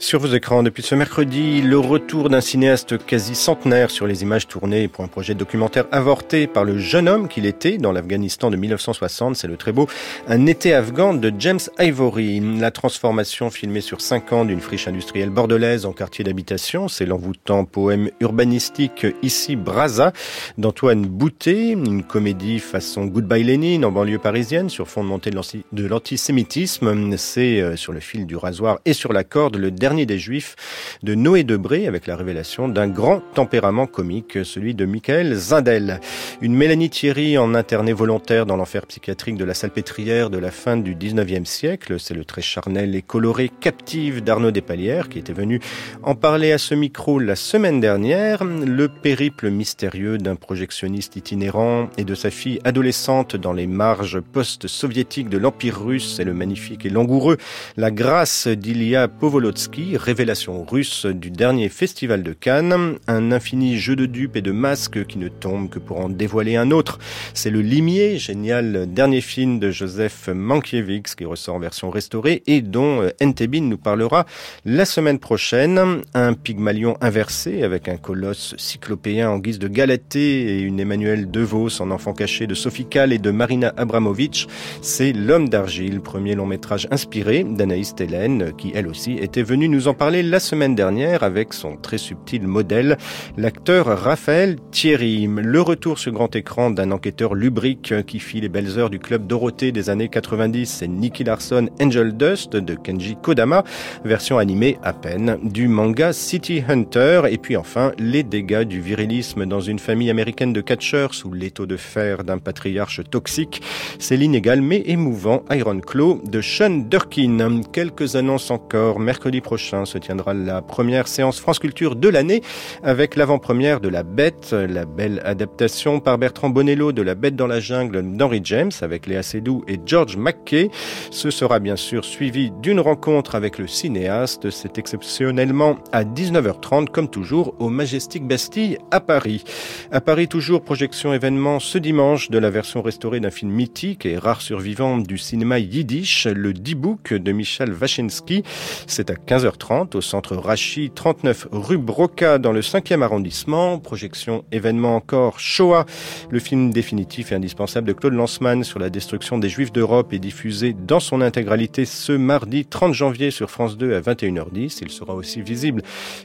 [SPEAKER 2] Sur vos écrans depuis ce mercredi, le retour d'un cinéaste quasi centenaire sur les images tournées pour un projet documentaire avorté par le jeune homme qu'il était dans l'Afghanistan de 1960. C'est le très beau Un été afghan de James Ivory. La transformation filmée sur cinq ans d'une friche industrielle bordelaise en quartier d'habitation. C'est l'envoûtant poème urbanistique Ici Braza d'Antoine Boutet. Une comédie façon Goodbye Lénine en banlieue parisienne sur fond de montée de l'antisémitisme. C'est euh, sur le fil du rasoir et sur la corde le dernier des Juifs de Noé Debré avec la révélation d'un grand tempérament comique, celui de Michael Zindel. Une Mélanie Thierry en interné volontaire dans l'enfer psychiatrique de la Salpêtrière de la fin du 19e siècle. C'est le très charnel et coloré captive d'Arnaud Despalières qui était venu en parler à ce micro la semaine dernière. Le périple mystérieux d'un projectionniste itinérant et de sa fille adolescente dans les marges post-soviétiques de l'Empire russe et le magnifique et langoureux La grâce d'Ilya Povolotsky révélation russe du dernier festival de Cannes, un infini jeu de dupes et de masques qui ne tombe que pour en dévoiler un autre. C'est le Limier, génial dernier film de Joseph Mankiewicz qui ressort en version restaurée et dont euh, Entebin nous parlera la semaine prochaine. Un Pygmalion inversé avec un colosse cyclopéen en guise de Galatée et une Emmanuel DeVos en enfant caché de Sophie et de Marina Abramovic. C'est L'homme d'argile, premier long métrage inspiré d'Anaïs Tellen qui elle aussi était venue nous en parler la semaine dernière avec son très subtil modèle, l'acteur Raphaël Thierry. Le retour sur grand écran d'un enquêteur lubrique qui fit les belles heures du club Dorothée des années 90, c'est Nicky Larson Angel Dust de Kenji Kodama, version animée à peine du manga City Hunter, et puis enfin les dégâts du virilisme dans une famille américaine de catcheurs sous l'étau de fer d'un patriarche toxique, c'est l'inégal mais émouvant Iron Claw de Sean Durkin. Quelques annonces encore, mercredi prochain se tiendra la première séance France Culture de l'année avec l'avant-première de La Bête, la belle adaptation par Bertrand Bonello de La Bête dans la jungle d'Henry James avec Léa Seydoux et George McKay. Ce sera bien sûr suivi d'une rencontre avec le cinéaste. C'est exceptionnellement à 19h30 comme toujours au Majestic Bastille à Paris. À Paris toujours projection événement ce dimanche de la version restaurée d'un film mythique et rare survivant du cinéma yiddish, le D-Book de Michel Wachensky. C'est à 15h30 au centre Rachi, 39 rue Broca dans le 5e arrondissement. Projection événement encore Shoah. Le film définitif et indispensable de Claude Lanzmann sur la destruction des Juifs d'Europe est diffusé dans son intégralité ce mardi 30 janvier sur France 2 à 21h10. Il sera aussi visible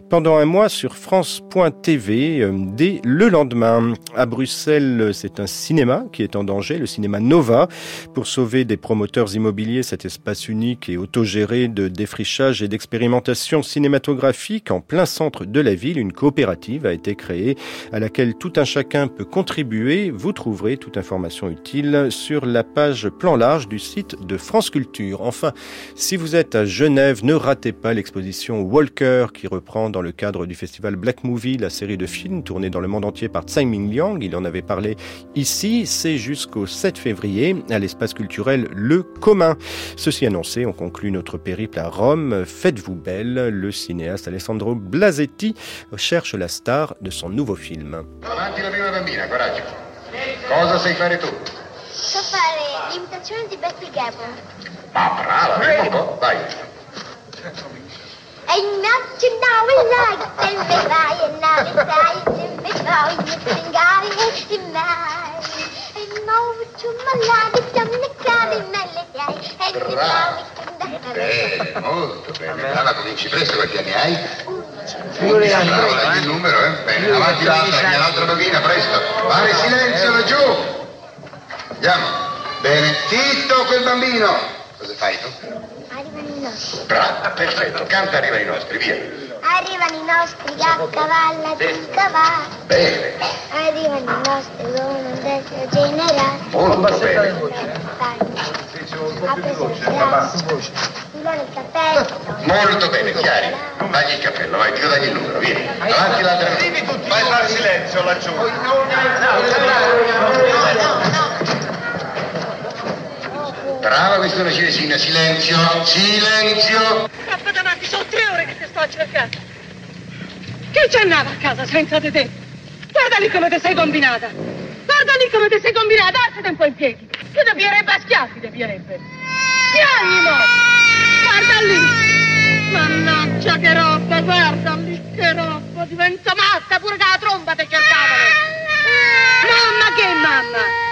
[SPEAKER 2] pendant un mois sur France.tv euh, dès le lendemain. À Bruxelles, c'est un cinéma qui est en danger, le cinéma Nova. Pour sauver des promoteurs immobiliers cet espace unique et autogéré de défrichage et d'expérimentation cinématographique en plein centre de la ville. Une coopérative a été créée à laquelle tout un chacun peut contribuer. Vous trouverez toute information utile sur la page plan large du site de France Culture. Enfin, si vous êtes à Genève, ne ratez pas l'exposition Walker qui reprend dans le cadre du festival Black Movie la série de films tournés dans le monde entier par Tsai Ming-liang. Il en avait parlé ici. C'est jusqu'au 7 février à l'espace culturel Le Commun. Ceci annoncé, on conclut notre périple à Rome. Faites-vous belle. Le cinéaste Alessandro Blasetti cherche la star de son nouveau film.
[SPEAKER 20] Avanti la prima bambina, coraggio. Cosa sai fare tu?
[SPEAKER 21] So fare l'imitazione di Betty Gabon.
[SPEAKER 20] Ah, brava, prima un po', vai.
[SPEAKER 21] And not to know it like them they buy and now it's dying in the toy missing guy in my and over to my lady some the cari melle dai and the
[SPEAKER 20] Brava. Bene, molto bene. Brava, cominci presto, quanti anni hai?
[SPEAKER 21] Figuri
[SPEAKER 20] Brava, il numero, eh? Bene, avanti l'altra, via l'altra bambina, presto. Fare silenzio laggiù. Andiamo. Bene, zitto quel bambino. Cosa fai tu?
[SPEAKER 21] Arrivano i nostri.
[SPEAKER 20] Brava, perfetto. Canta arriva i nostri, via.
[SPEAKER 21] Arrivano i nostri gattavallati sì. cavalli.
[SPEAKER 20] Bene.
[SPEAKER 21] Arrivano i nostri comandanti generali.
[SPEAKER 20] Molto bene.
[SPEAKER 21] Sì, c'è un po' più di voce,
[SPEAKER 20] Molto bene, chiari. Dagli il cappello, vai, giù dagli il numero, vieni. Avanti l'altra. Vai a fare silenzio laggiù. No, no, no è una cinesina, silenzio, silenzio.
[SPEAKER 22] Scappa davanti, sono tre ore che ti sto a cercare. Che ci andava a casa senza di te? Guarda lì come ti sei combinata. Guarda lì come ti sei combinata, alzati un po' in piedi. Ti depierebbe a schiaffi, depierebbe. Piani, mo! Guarda lì! Mannaggia che roba, guarda lì che roba, divento matta pure che la tromba ti cercavano. Mamma che mamma!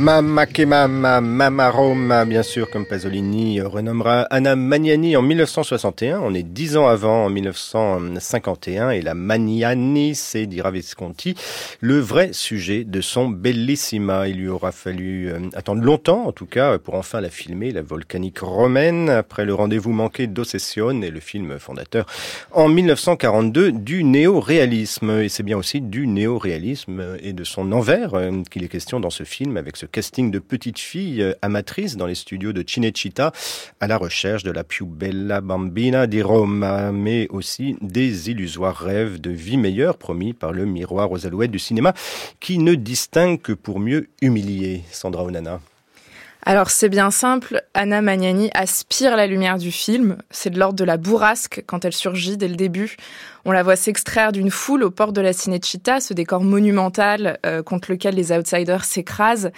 [SPEAKER 2] Mamma che mamma, Roma, bien sûr, comme Pasolini renommera Anna Magnani en 1961. On est dix ans avant, en 1951, et la Magnani, c'est, dira Visconti, le vrai sujet de son Bellissima. Il lui aura fallu euh, attendre longtemps, en tout cas, pour enfin la filmer, la volcanique romaine, après le rendez-vous manqué d'Ossessione et le film fondateur en 1942 du néo-réalisme. Et c'est bien aussi du néo-réalisme et de son envers euh, qu'il est question dans ce film, avec ce casting de petites filles euh, amatrices dans les studios de Cinecittà à la recherche de la più bella bambina di Roma, mais aussi des illusoires rêves de vie meilleure promis par le miroir aux alouettes du cinéma qui ne distingue que pour mieux humilier Sandra Onana.
[SPEAKER 23] Alors c'est bien simple, Anna Magnani aspire la lumière du film, c'est de l'ordre de la bourrasque quand elle surgit dès le début. On la voit s'extraire d'une foule au port de la Cinecittà, ce décor monumental euh, contre lequel les outsiders s'écrasent,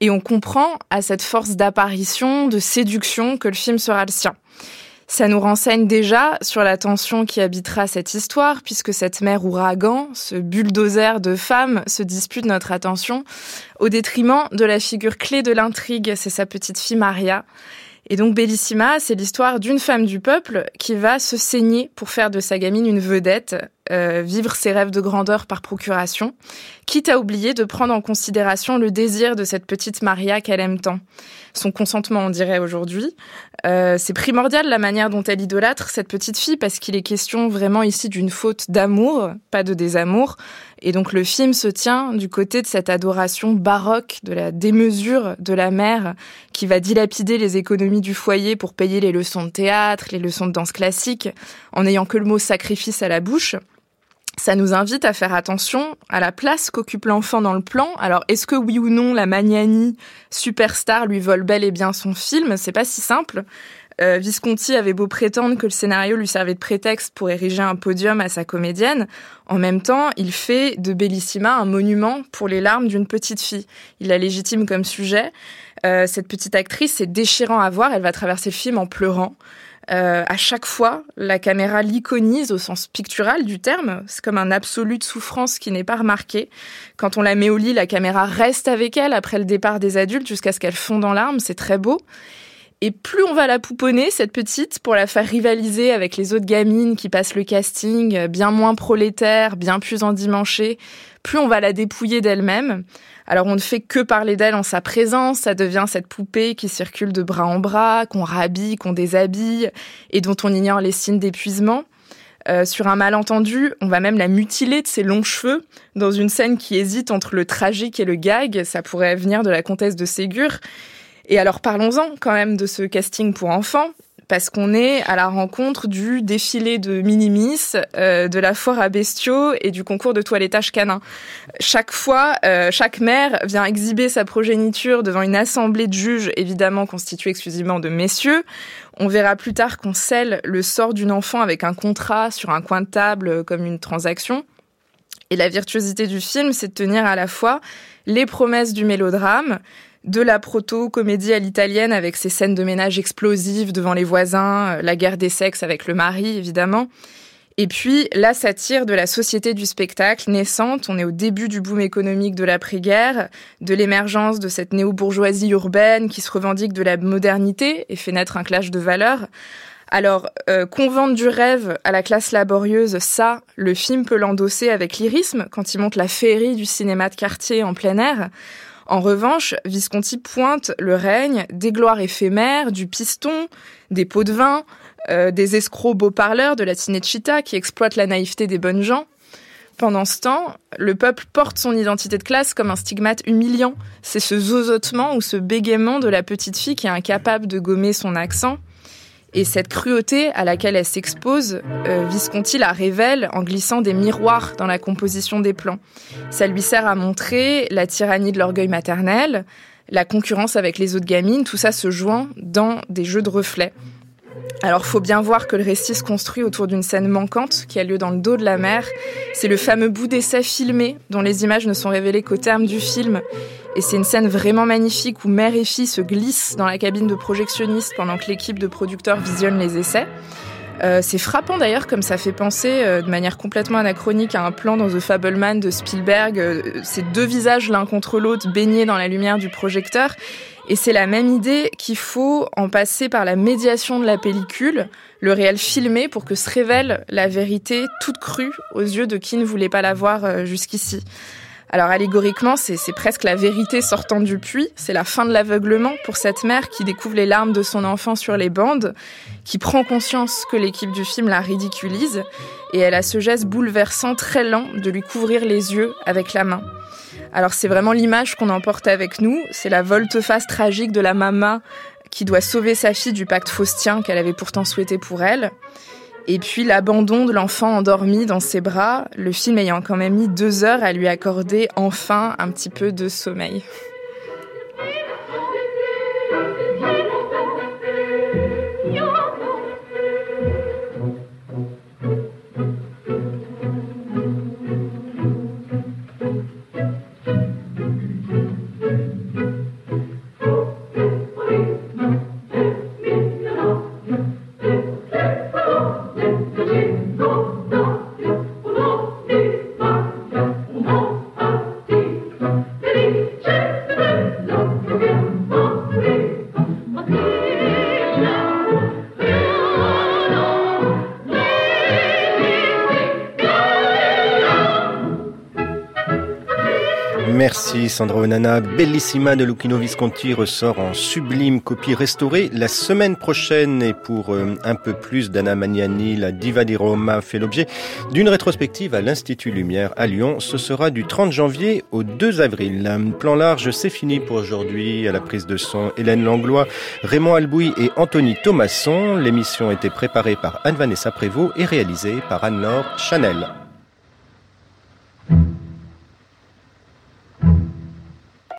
[SPEAKER 23] et on comprend à cette force d'apparition, de séduction que le film sera le sien. Ça nous renseigne déjà sur la tension qui habitera cette histoire, puisque cette mer ouragan, ce bulldozer de femmes, se dispute notre attention au détriment de la figure clé de l'intrigue, c'est sa petite fille Maria. Et donc Bellissima, c'est l'histoire d'une femme du peuple qui va se saigner pour faire de sa gamine une vedette, euh, vivre ses rêves de grandeur par procuration, quitte à oublier de prendre en considération le désir de cette petite Maria qu'elle aime tant. Son consentement, on dirait aujourd'hui. Euh, c'est primordial la manière dont elle idolâtre cette petite fille parce qu'il est question vraiment ici d'une faute d'amour, pas de désamour. Et donc le film se tient du côté de cette adoration baroque, de la démesure de la mère qui va dilapider les économies du foyer pour payer les leçons de théâtre, les leçons de danse classique, en n'ayant que le mot sacrifice à la bouche. Ça nous invite à faire attention à la place qu'occupe l'enfant dans le plan. Alors, est-ce que oui ou non la Magnani superstar lui vole bel et bien son film? C'est pas si simple. Euh, Visconti avait beau prétendre que le scénario lui servait de prétexte pour ériger un podium à sa comédienne, en même temps, il fait de Bellissima un monument pour les larmes d'une petite fille. Il la légitime comme sujet. Euh, cette petite actrice, c'est déchirant à voir. Elle va traverser le film en pleurant. Euh, à chaque fois, la caméra l'iconise au sens pictural du terme. C'est comme un absolu de souffrance qui n'est pas remarqué. Quand on la met au lit, la caméra reste avec elle après le départ des adultes jusqu'à ce qu'elle fonde en larmes. C'est très beau. Et plus on va la pouponner, cette petite, pour la faire rivaliser avec les autres gamines qui passent le casting, euh, bien moins prolétaires, bien plus endimanchées, plus on va la dépouiller d'elle-même. Alors on ne fait que parler d'elle en sa présence, ça devient cette poupée qui circule de bras en bras, qu'on rhabille, qu'on déshabille, et dont on ignore les signes d'épuisement. Euh, sur un malentendu, on va même la mutiler de ses longs cheveux dans une scène qui hésite entre le tragique et le gag. Ça pourrait venir de la comtesse de Ségur. Et alors parlons-en quand même de ce casting pour enfants parce qu'on est à la rencontre du défilé de Minimis, euh, de la foire à bestiaux et du concours de toilettage canin. Chaque fois, euh, chaque mère vient exhiber sa progéniture devant une assemblée de juges, évidemment constituée exclusivement de messieurs. On verra plus tard qu'on scelle le sort d'une enfant avec un contrat sur un coin de table comme une transaction. Et la virtuosité du film, c'est de tenir à la fois les promesses du mélodrame, de la proto-comédie à l'italienne avec ses scènes de ménage explosives devant les voisins, euh, la guerre des sexes avec le mari, évidemment. Et puis, la satire de la société du spectacle naissante. On est au début du boom économique de l'après-guerre, de l'émergence de cette néo-bourgeoisie urbaine qui se revendique de la modernité et fait naître un clash de valeurs. Alors, euh, qu'on vende du rêve à la classe laborieuse, ça, le film peut l'endosser avec lyrisme quand il monte la féerie du cinéma de quartier en plein air. En revanche, Visconti pointe le règne des gloires éphémères, du piston, des pots de vin, euh, des escrocs beaux parleurs de la Cinecittà qui exploitent la naïveté des bonnes gens. Pendant ce temps, le peuple porte son identité de classe comme un stigmate humiliant. C'est ce zozotement ou ce bégaiement de la petite fille qui est incapable de gommer son accent et cette cruauté à laquelle elle s'expose, euh, Visconti la révèle en glissant des miroirs dans la composition des plans. Ça lui sert à montrer la tyrannie de l'orgueil maternel, la concurrence avec les autres gamines, tout ça se joint dans des jeux de reflets. Alors faut bien voir que le récit se construit autour d'une scène manquante qui a lieu dans le dos de la mer. C'est le fameux bout d'essai filmé dont les images ne sont révélées qu'au terme du film et c'est une scène vraiment magnifique où mère et fille se glissent dans la cabine de projectionniste pendant que l'équipe de producteurs visionne les essais. Euh, c'est frappant d'ailleurs comme ça fait penser euh, de manière complètement anachronique à un plan dans The Fableman de Spielberg, euh, ces deux visages l'un contre l'autre baignés dans la lumière du projecteur. Et c'est la même idée qu'il faut en passer par la médiation de la pellicule, le réel filmé pour que se révèle la vérité toute crue aux yeux de qui ne voulait pas la voir jusqu'ici. Alors allégoriquement, c'est presque la vérité sortant du puits, c'est la fin de l'aveuglement pour cette mère qui découvre les larmes de son enfant sur les bandes, qui prend conscience que l'équipe du film la ridiculise, et elle a ce geste bouleversant très lent de lui couvrir les yeux avec la main. Alors c'est vraiment l'image qu'on emporte avec nous, c'est la volte-face tragique de la mama qui doit sauver sa fille du pacte faustien qu'elle avait pourtant souhaité pour elle. Et puis l'abandon de l'enfant endormi dans ses bras, le film ayant quand même mis deux heures à lui accorder enfin un petit peu de sommeil.
[SPEAKER 2] Sandra Onana. Bellissima de Lucchino Visconti ressort en sublime copie restaurée la semaine prochaine et pour euh, un peu plus d'Anna Magnani, la diva di Roma fait l'objet d'une rétrospective à l'Institut Lumière à Lyon. Ce sera du 30 janvier au 2 avril. Plan large, c'est fini pour aujourd'hui. À la prise de son, Hélène Langlois, Raymond Albouy et Anthony Thomasson. L'émission été préparée par Anne-Vanessa Prévost et réalisée par Anne-Laure Chanel.